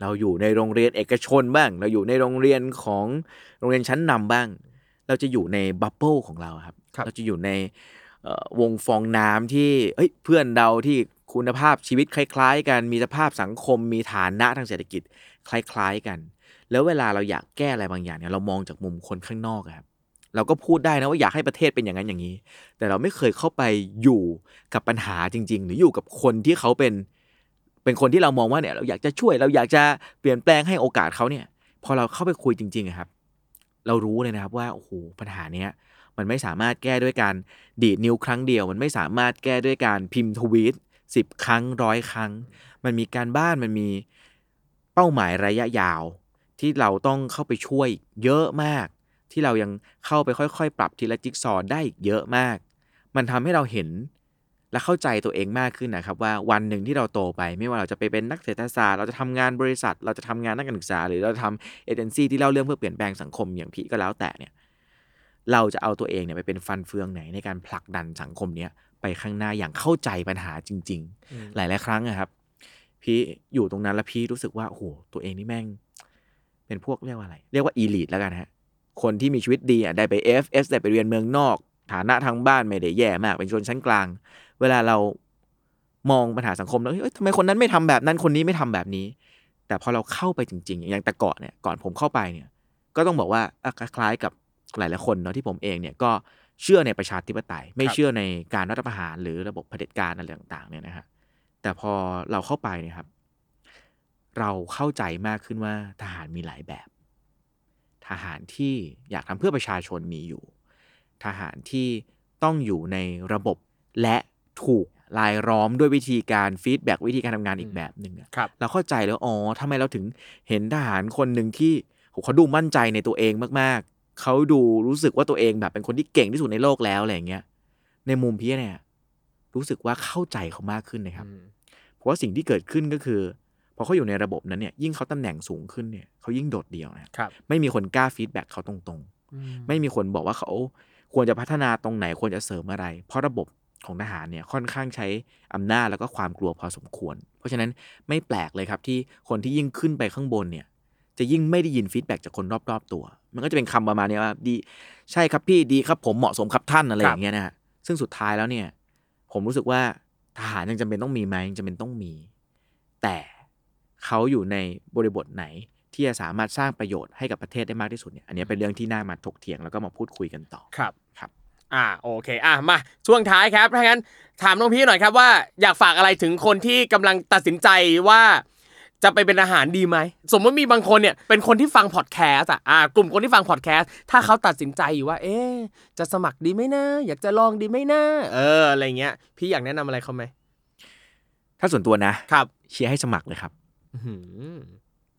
เราอยู่ในโรงเรียนเอกชนบ้าง เราอยู่ในโรงเรียนของโรงเรียนชั้นนำบ้าง เราจะอยู่ในบับเบิลของเราครับครับเราจะอยู่ในเอ่อวงฟองน้ำที่เอ้ยเพื่อนเราที่คุณภาพชีวิตคล้าย ๆ กันมีสภาพสังคมมีฐานะทางเศรษฐกิจคล้าย ๆ กัน แล้วเวลาเราอยากแก้อะไรบางอย่างเนี่ยเรามองจากมุมคนข้างนอกครับเราก็พูดได้นะว่าอยากให้ประเทศเป็นอย่างนั้นอย่างนี้ แต่เราไม่เคยเข้าไปอยู่กับปัญหาจริง ๆ หรืออยู่กับคนที่เขาเป็น เป็นคนที่เรามองว่าเนี่ย เราอยากจะช่วยเราอยากจะเปลี่ยนแปลงให้โอกาสเขาเนี่ย พอเราเข้าไปคุยจริงๆครับ เรารู้เลยนะครับว่าโอ้โหปัญหาเนี้ยมันไม่สามารถแก้ด้วยการดีดนิ้วครั้งเดียว มันไม่สามารถแก้ด้วยการพิมพ์ทวีตสิบครั้งร้อยครั้ง มันมีการบ้านมันมีเป้าหมายระยะยาว ที่เราต้องเข้าไปช่วยเยอะมาก ที่เรายังเข้าไปค่อยๆ ปรับทีละจิ๊กซอได้อีกเยอะมาก มันทำให้เราเห็นและเข้าใจตัวเองมากขึ้นนะครับ ว่าวันหนึ่งที่เราโตไป ไม่ว่าเราจะไปเป็นนักเศรษฐศาสตร์ เราจะทำงานบริษัท เราจะทำงานนักการศึกษา หรือเราจะทำเอเจนซี่ที่เล่าเรื่องเพื่อเปลี่ยนแปลงสังคมอย่างพี่ก็แล้วแต่เนี่ยเราจะเอาตัวเองเนี่ยไปเป็นฟันเฟืองไหนในการผลักดันสังคมเนี้ยไปข้างหน้าอย่างเข้าใจปัญหาจริง ๆ หลายๆครั้งอะครับ พี่อยู่ตรงนั้นแล้วพี่รู้สึกว่าโอ้โหตัวเองนี่แม่ง เเป็นพวกเรียกว่าอะไร เรียกว่าอีลิทแล้วกันฮะคนที่มีชีวิตดีอะได้ไป FS ได้ไปเรียนเมืองนอก ฐานะทางบ้านไม่ได้แย่มากเป็นชนชั้นกลาง เวลาเรามองปัญหาสังคมแล้วเอ้ยทำไมคนนั้นไม่ทำแบบนั้นคนนี้ไม่ทำแบบนี้ แต่พอเราเข้าไปจริง ๆ อย่างแต่ก่อนเนี่ยก่อนผมเข้าไปเนี่ย ก็ต้องบอกว่าอะคล้ายๆกับหลายๆคนเนาะที่ผมเองเนี่ยก็เชื่อในประชาธิปไตย ไม่เชื่อในการรัฐประหารหรือระบบเผด็จการอะไรต่าง ๆ เนี่ยนะฮะแต่พอเราเข้าไปเนี่ยครับ เราเข้าใจมากขึ้นว่าทหารมีหลายแบบ ทหารที่อยากทำเพื่อประชาชนมีอยู่ ทหารที่ต้องอยู่ในระบบและถูกลายล้อมด้วยวิธีการฟีดแบ็กวิธีการทำงานอีกแบบหนึ่งอะครับเราเข้าใจแล้วอ๋อทำไมเราถึงเห็นทหารคนหนึ่งที่โหเขาดูมั่นใจในตัวเองมากๆ เขาดูรู้สึกว่าตัวเองแบบเป็นคนที่เก่งที่สุดในโลกแล้วอะไรอย่างเงี้ยในมุมพี่เนี่ย รู้สึกว่าเข้าใจเขามากขึ้นนะครับ เพราะว่าสิ่งที่เกิดขึ้นก็คือ พอเขาอยู่ในระบบนั้นเนี่ยยิ่งเขาตำแหน่งสูงขึ้นเนี่ยเขายิ่งโดดเดี่ยวนะครับครับไม่มีคนกล้า feedback เขาตรงๆ ไม่มีคนบอกว่าเขาควรจะพัฒนาตรงไหนควรจะเสริมอะไร เพราะระบบของทหารเนี่ยค่อนข้างใช้อำนาจแล้วก็ความกลัวพอสมควร เพราะฉะนั้นไม่แปลกเลยครับที่คนที่ยิ่งขึ้นไปข้างบนเนี่ยจะยิ่งไม่ได้ยิน feedback จากคนรอบๆตัว มันก็จะเป็นคำประมาณเนี้ยว่าดีใช่ครับพี่ดีครับผมเหมาะสมครับท่านอะไรคอรับย่างเงี้ยนะฮะซึ่งสุดท้ายแล้วเนี่ย ผมรู้สึกว่าทหารยังจำเป็นต้องมีไหมยังจำเป็นต้องมี แต่ เขาอยู่ในบริบทไหนที่จะสามารถสร้างประโยชน์ให้กับประเทศได้มากที่สุดเนี่ยอันนี้เป็นเรื่องที่น่ามาถกเถียงแล้วก็มาพูดคุยกันต่อครับครับ อ่าโอเคอะมาช่วงท้ายครับถ้างั้นถามน้องพี่หน่อยครับว่าอยากฝากอะไรถึงคนที่กำลังตัดสินใจว่าจะไปเป็นอาหารดีไหม สมมติมีบางคนเนี่ยเป็นคนที่ฟังพอดแคสต์อะอ่ากลุ่มคนที่ฟังพอดแคสต์ถ้าเขาตัดสินใจอยู่ว่า เอ๊ะจะสมัครดีไหมนะ อยากจะลองดีไหมนะเอออะไรเงี้ย พี่อยากแนะนำอะไรเขาไหมถ้าส่วนตัวนะครับเชียร์ให้สมัครเลยครับอื้อหือ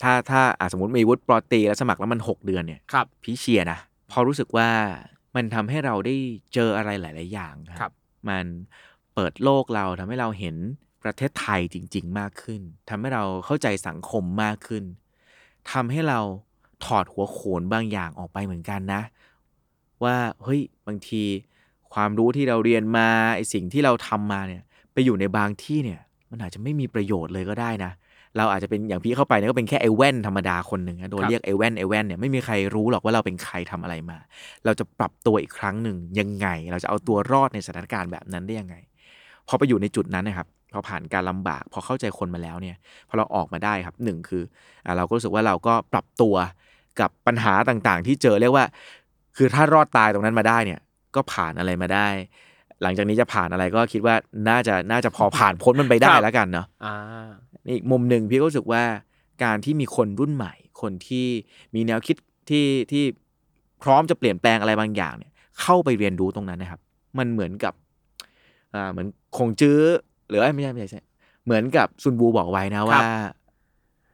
ถ้าถ้าอะสมมติมีวุฒิปรตรีแล้วสมัครแล้วมัน6เดือนเนี่ยครับพี่เชียร์นะเพอรู้สึกว่ามันทำให้เราได้เจออะไรหลาย ๆ อย่างครับ มันเปิดโลกเราทำให้เราเห็นประเทศไทยจริง ๆ มากขึ้นทำให้เราเข้าใจสังคมมากขึ้นทำให้เราถอดหัวโขนบางอย่างออกไปเหมือนกันนะ ว่าเฮ้ยบางทีความรู้ที่เราเรียนมาไอสิ่งที่เราทำมาเนี่ย ไปอยู่ในบางที่เนี่ย มันอาจจะไม่มีประโยชน์เลยก็ได้นะ เราอาจจะเป็นอย่างพี่เข้าไปเนี่ยก็เป็นแค่ไอ้แว่นธรรมดาคนหนึ่งนะโดนครับเรียกไอ้แว่นไอ้แว่นเนี่ยไม่มีใครรู้หรอกว่าเราเป็นใครทำอะไรมา เราจะปรับตัวอีกครั้งหนึ่งยังไง เราจะเอาตัวรอดในสถานการณ์แบบนั้นได้ยังไง พอไปอยู่ในจุดนั้นนะครับพอผ่านการลำบาก พอเข้าใจคนมาแล้วเนี่ยพอเราออกมาได้ครับหนึ่งคืออ่าเราก็รู้สึกว่าเราก็ปรับตัวกับปัญหาต่างๆ ที่เจอเรียกว่า คือถ้ารอดตายตรงนั้นมาได้เนี่ยก็ผ่านอะไรมาได้ หลังจากนี้จะผ่านอะไรก็คิดว่าน่าจะน่าจะพอผ่านพ้นมันไปได้ครับแล้วกันเนาะอ่าอีกมุมหนึ่งพี่ก็รู้สึกว่าการที่มีคนรุ่นใหม่ คนที่มีแนวคิดที่ที่พร้อมจะเปลี่ยนแปลงอะไรบางอย่างเนี่ย เข้าไปเรียนรู้ตรงนั้นนะครับ มันเหมือนกับอ่าเหมือนคงจื้อหรือว่าไม่ใช่ไม่ใช่ไม่ใช่เหมือนกับซุนบูบอกไว้นะว่า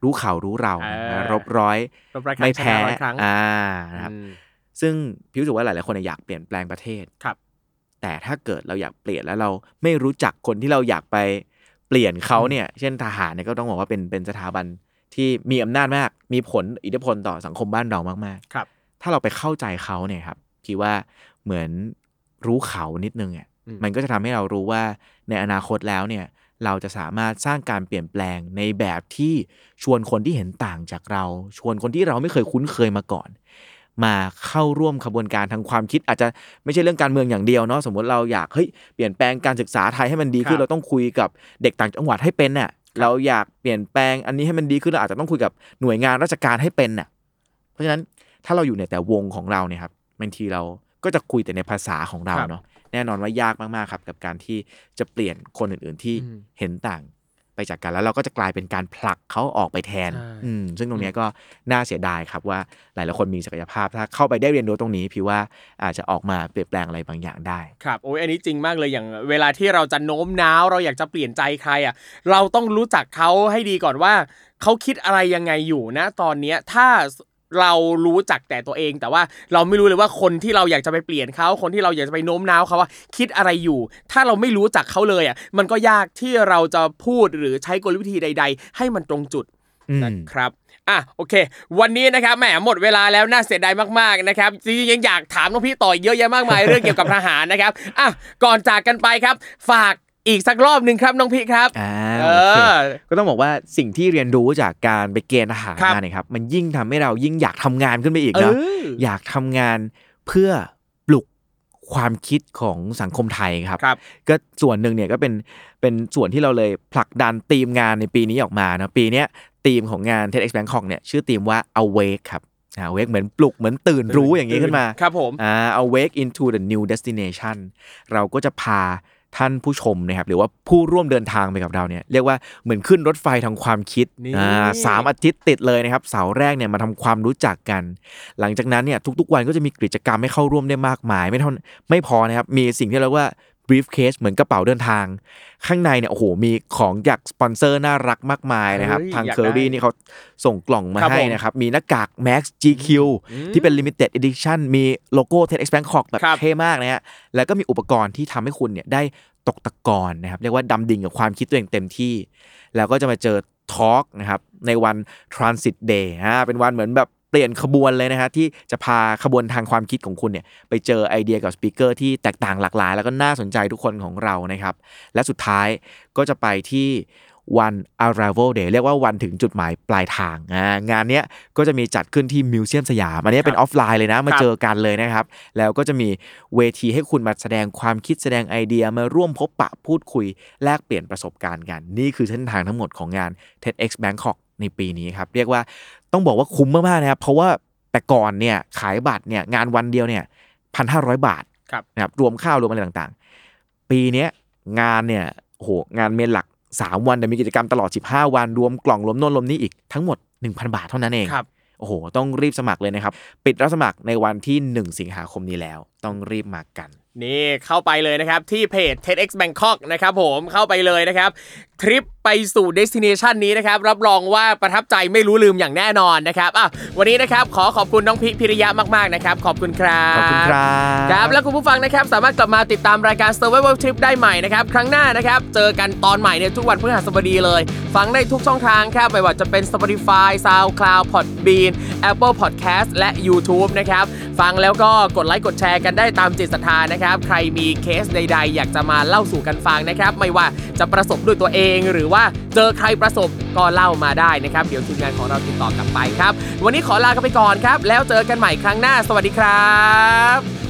รู้ข่าวรู้เราเออนะรบร้อยรบร้อยครั้งไม่แพ้ชนะร้อยครั้งอ่านะครับอืมซึ่งพี่รู้สึกว่าหลายๆคนอยากเปลี่ยนแปลงประเทศครับ แต่ถ้าเกิดเราอยากเปลี่ยนแล้วเราไม่รู้จักคนที่เราอยากไปเปลี่ยนเขาเนี่ย เช่นทหารเนี่ยก็ต้องบอกว่าเป็นเป็นสถาบันที่มีอำนาจมาก มีผลอิทธิพลต่อสังคมบ้านเรามากครับๆถ้าเราไปเข้าใจเขาเนี่ยครับพี่ว่าเหมือนรู้เขานิดนึงอะอืมมันก็จะทำให้เรารู้ว่าในอนาคตแล้วเนี่ย เราจะสามารถสร้างการเปลี่ยนแปลงในแบบที่ชวนคนที่เห็นต่างจากเรา ชวนคนที่เราไม่เคยคุ้นเคยมาก่อน มาเข้าร่วมขบวนการทางความคิด อาจจะไม่ใช่เรื่องการเมืองอย่างเดียวเนาะสมมติเราอยากเฮ้ยเปลี่ยนแปลงการศึกษาไทยให้มันดีขึ้ครันบเราต้องคุยกับเด็กต่างจังหวัดให้เป็นน่ะเราอยากเปลี่ยนแปลงอันนี้ให้มันดีขึ้นเราอาจจะต้องคุยกับหน่วยงานราชการให้เป็นน่ะ เพราะฉะนั้นถ้าเราอยู่ในแต่วงของเราเนี่ยครับบางทีเราก็จะคุยแต่ในภาษาของเราครับเนาะแน่นอนว่ายากมากๆครับ กับการที่จะเปลี่ยนคนอื่นๆที่อืมเห็นต่าง ไปจากกันแล้วเราก็จะกลายเป็นการผลักเขาออกไปแทนใช่อืมซึ่งตรงเนี้ยก็น่าเสียดายครับว่าหลายๆคนมีศักยภาพ ถ้าเข้าไปได้เรียนรู้ตรงนี้ พี่ว่าอาจจะออกมาเปลี่ยนแปลงอะไรบางอย่างได้ครับโอ้ยอันนี้จริงมากเลยอย่างเวลาที่เราจะโน้มน้าวเราอยากจะเปลี่ยนใจใครอะเราต้องรู้จักเขาให้ดีก่อนว่าเขาคิดอะไรยังไงอยู่นะตอนเนี้ยถ้า เรารู้จักแต่ตัวเอง แต่ว่าเราไม่รู้เลยว่าคนที่เราอยากจะไปเปลี่ยนเขาคนที่เราอยากจะไปโน้มน้าวเขาว่าคิดอะไรอยู่ ถ้าเราไม่รู้จักเขาเลยอะมันก็ยากที่เราจะพูดหรือใช้กลวิธีใด ๆ ให้มันตรงจุดอืมนะครับอะโอเค วันนี้นะครับแหมหมดเวลาแล้วน่าเสียดายมากๆนะครับจริงๆยังอยากถามน้องพี่ต่ออีกเยอะแยะมากมายเรื่องเกี่ยวกับทหารนะครับอะก่อนจากกันไปครับ ฝาก อีกสักรอบหนึ่งครับน้องพี่ครับอ่าเอโอเคอก็ต้องบอกว่าสิ่งที่เรียนรู้จากการไปเกณฑ์ทหารครับมาเนี่ยครับ มันยิ่งทำให้เรายิ่งอยากทำงานขึ้นไปอีกเอเนาะออยากทำงานเพื่อปลุกความคิดของสังคมไทยครับ ครับ ก็ส่วนหนึ่งเนี่ยก็เป็นเป็นส่วนที่เราเลยผลักดันธีมงานในปีนี้ออกมานะปีเนี้ยธีมของงาน TEDx Bangkok เนี่ยชื่อธีมว่า awake ครับอ่า awake เหมือนปลุกเหมือนตื่นรู้อย่างนี้ขึ้นมา ครับผม อ่า awake into the new destination เราก็จะพา ท่านผู้ชมนะครับหรือว่าผู้ร่วมเดินทางไปกับเราเนี่ยเรียกว่าเหมือนขึ้นรถไฟทางความคิดนี่อ่าสามอาทิตย์ติดเลยนะครับเสาร์แรกเนี่ยมาทำความรู้จักกัน หลังจากนั้นเนี่ยทุกๆวันก็จะมีกิจกรรมให้เข้าร่วมได้มากมาย ไม่เท่าไม่พอนะครับมีสิ่งที่เรียกว่า briefcase เหมือนกระเป๋าเดินทาง ข้างในเนี่ยโอ้โหมีของจากสปอนเซอร์น่ารักมากมายนะครับเฮ้ยทางอยากเคอรี่ได้นี่เขาส่งกล่องมาครับให้ผมนะครับ มีหน้ากาก Mask GQ ที่เป็น Limited Edition มีโลโก้ TEDx Bangkok แบบครับเท่มากนะฮะแล้วก็มีอุปกรณ์ที่ทำให้คุณเนี่ยได้ตกตะกอนนะครับเรียกว่าดำดิ่งกับความคิดตัวเองเต็มที่ แล้วก็จะมาเจอ talk นะครับในวัน Transit Day อ่าเป็นวันเหมือนแบบ เปลี่ยนขบวนเลยนะฮะที่จะพาขบวนทางความคิดของคุณเนี่ยไปเจอไอเดียกับ speaker ที่แตกต่างหลากหลาย แล้วก็น่าสนใจทุกคนของเรานะครับ และสุดท้ายก็จะไปที่วัน arrival day เรียกว่าวันถึงจุดหมายปลายทางอ่างานเนี้ยก็จะมีจัดขึ้นที่มิวเซียมสยาม อันนี้เป็นออฟไลน์เลยนะ มาครับเจอกันเลยนะครับ แล้วก็จะมีเวทีให้คุณมาแสดงความคิดแสดงไอเดียมาร่วมพบปะพูดคุย แลกเปลี่ยนประสบการณ์กัน นี่คือเส้นทางทั้งหมดของงาน TEDx Bangkok ในปีนี้ครับ เรียกว่า ต้องบอกว่าคุ้มมากๆนะครับ เพราะว่าแต่ก่อนเนี่ยขายบัตรเนี่ยงานวันเดียวเนี่ยพันห้าร้อยบาทครับนะครับรวมข้าวรวมอะไรต่างๆ ปีเนี้ยงานเนี่ยโอ้โหงานเมนหลัก 3 วันแต่มีกิจกรรมตลอด 15 วัน รวมกล่องรวมโน่นรวมนี่อีกทั้งหมด 1,000 บาทเท่านั้นเองครับโอ้โห ต้องรีบสมัครเลยนะครับ ปิดรับสมัครในวันที่ 1 สิงหาคมนี้แล้ว ต้องรีบมากัน นี่เข้าไปเลยนะครับที่เพจ TEDx Bangkok นะครับผมเข้าไปเลยนะครับทริปไปสู่ destination นี้นะครับรับรองว่าประทับใจไม่รู้ลืมอย่างแน่นอนนะครับอะวันนี้นะครับขอขอบคุณน้องพิพิริยะมากๆนะครับขอบคุณครับขอบคุณครับครับแล้วคุณผู้ฟังนะครับสามารถกลับมาติดตามรายการ Survival Trip ได้ใหม่นะครับครั้งหน้านะครับเจอกันตอนใหม่เนี่ยทุกวันพฤหัสบดีเลย ฟังได้ทุกช่องทางครับไม่ว่าจะเป็น Spotify SoundCloud Podbean Apple Podcast และ YouTube นะครับฟังแล้วก็กดไลค์กดแชร์กันได้ตามจิตศรัทธานะครับ ใครมีเคสใด ๆ อยากจะมาเล่าสู่กันฟังนะครับ ไม่ว่าจะประสบด้วยตัวเอง หรือว่าเจอใครประสบก็เล่ามาได้นะครับ เดี๋ยวทีมงานของเราติดต่อกลับไปครับ วันนี้ขอลากันไปก่อนครับ แล้วเจอกันใหม่ครั้งหน้า สวัสดีครับ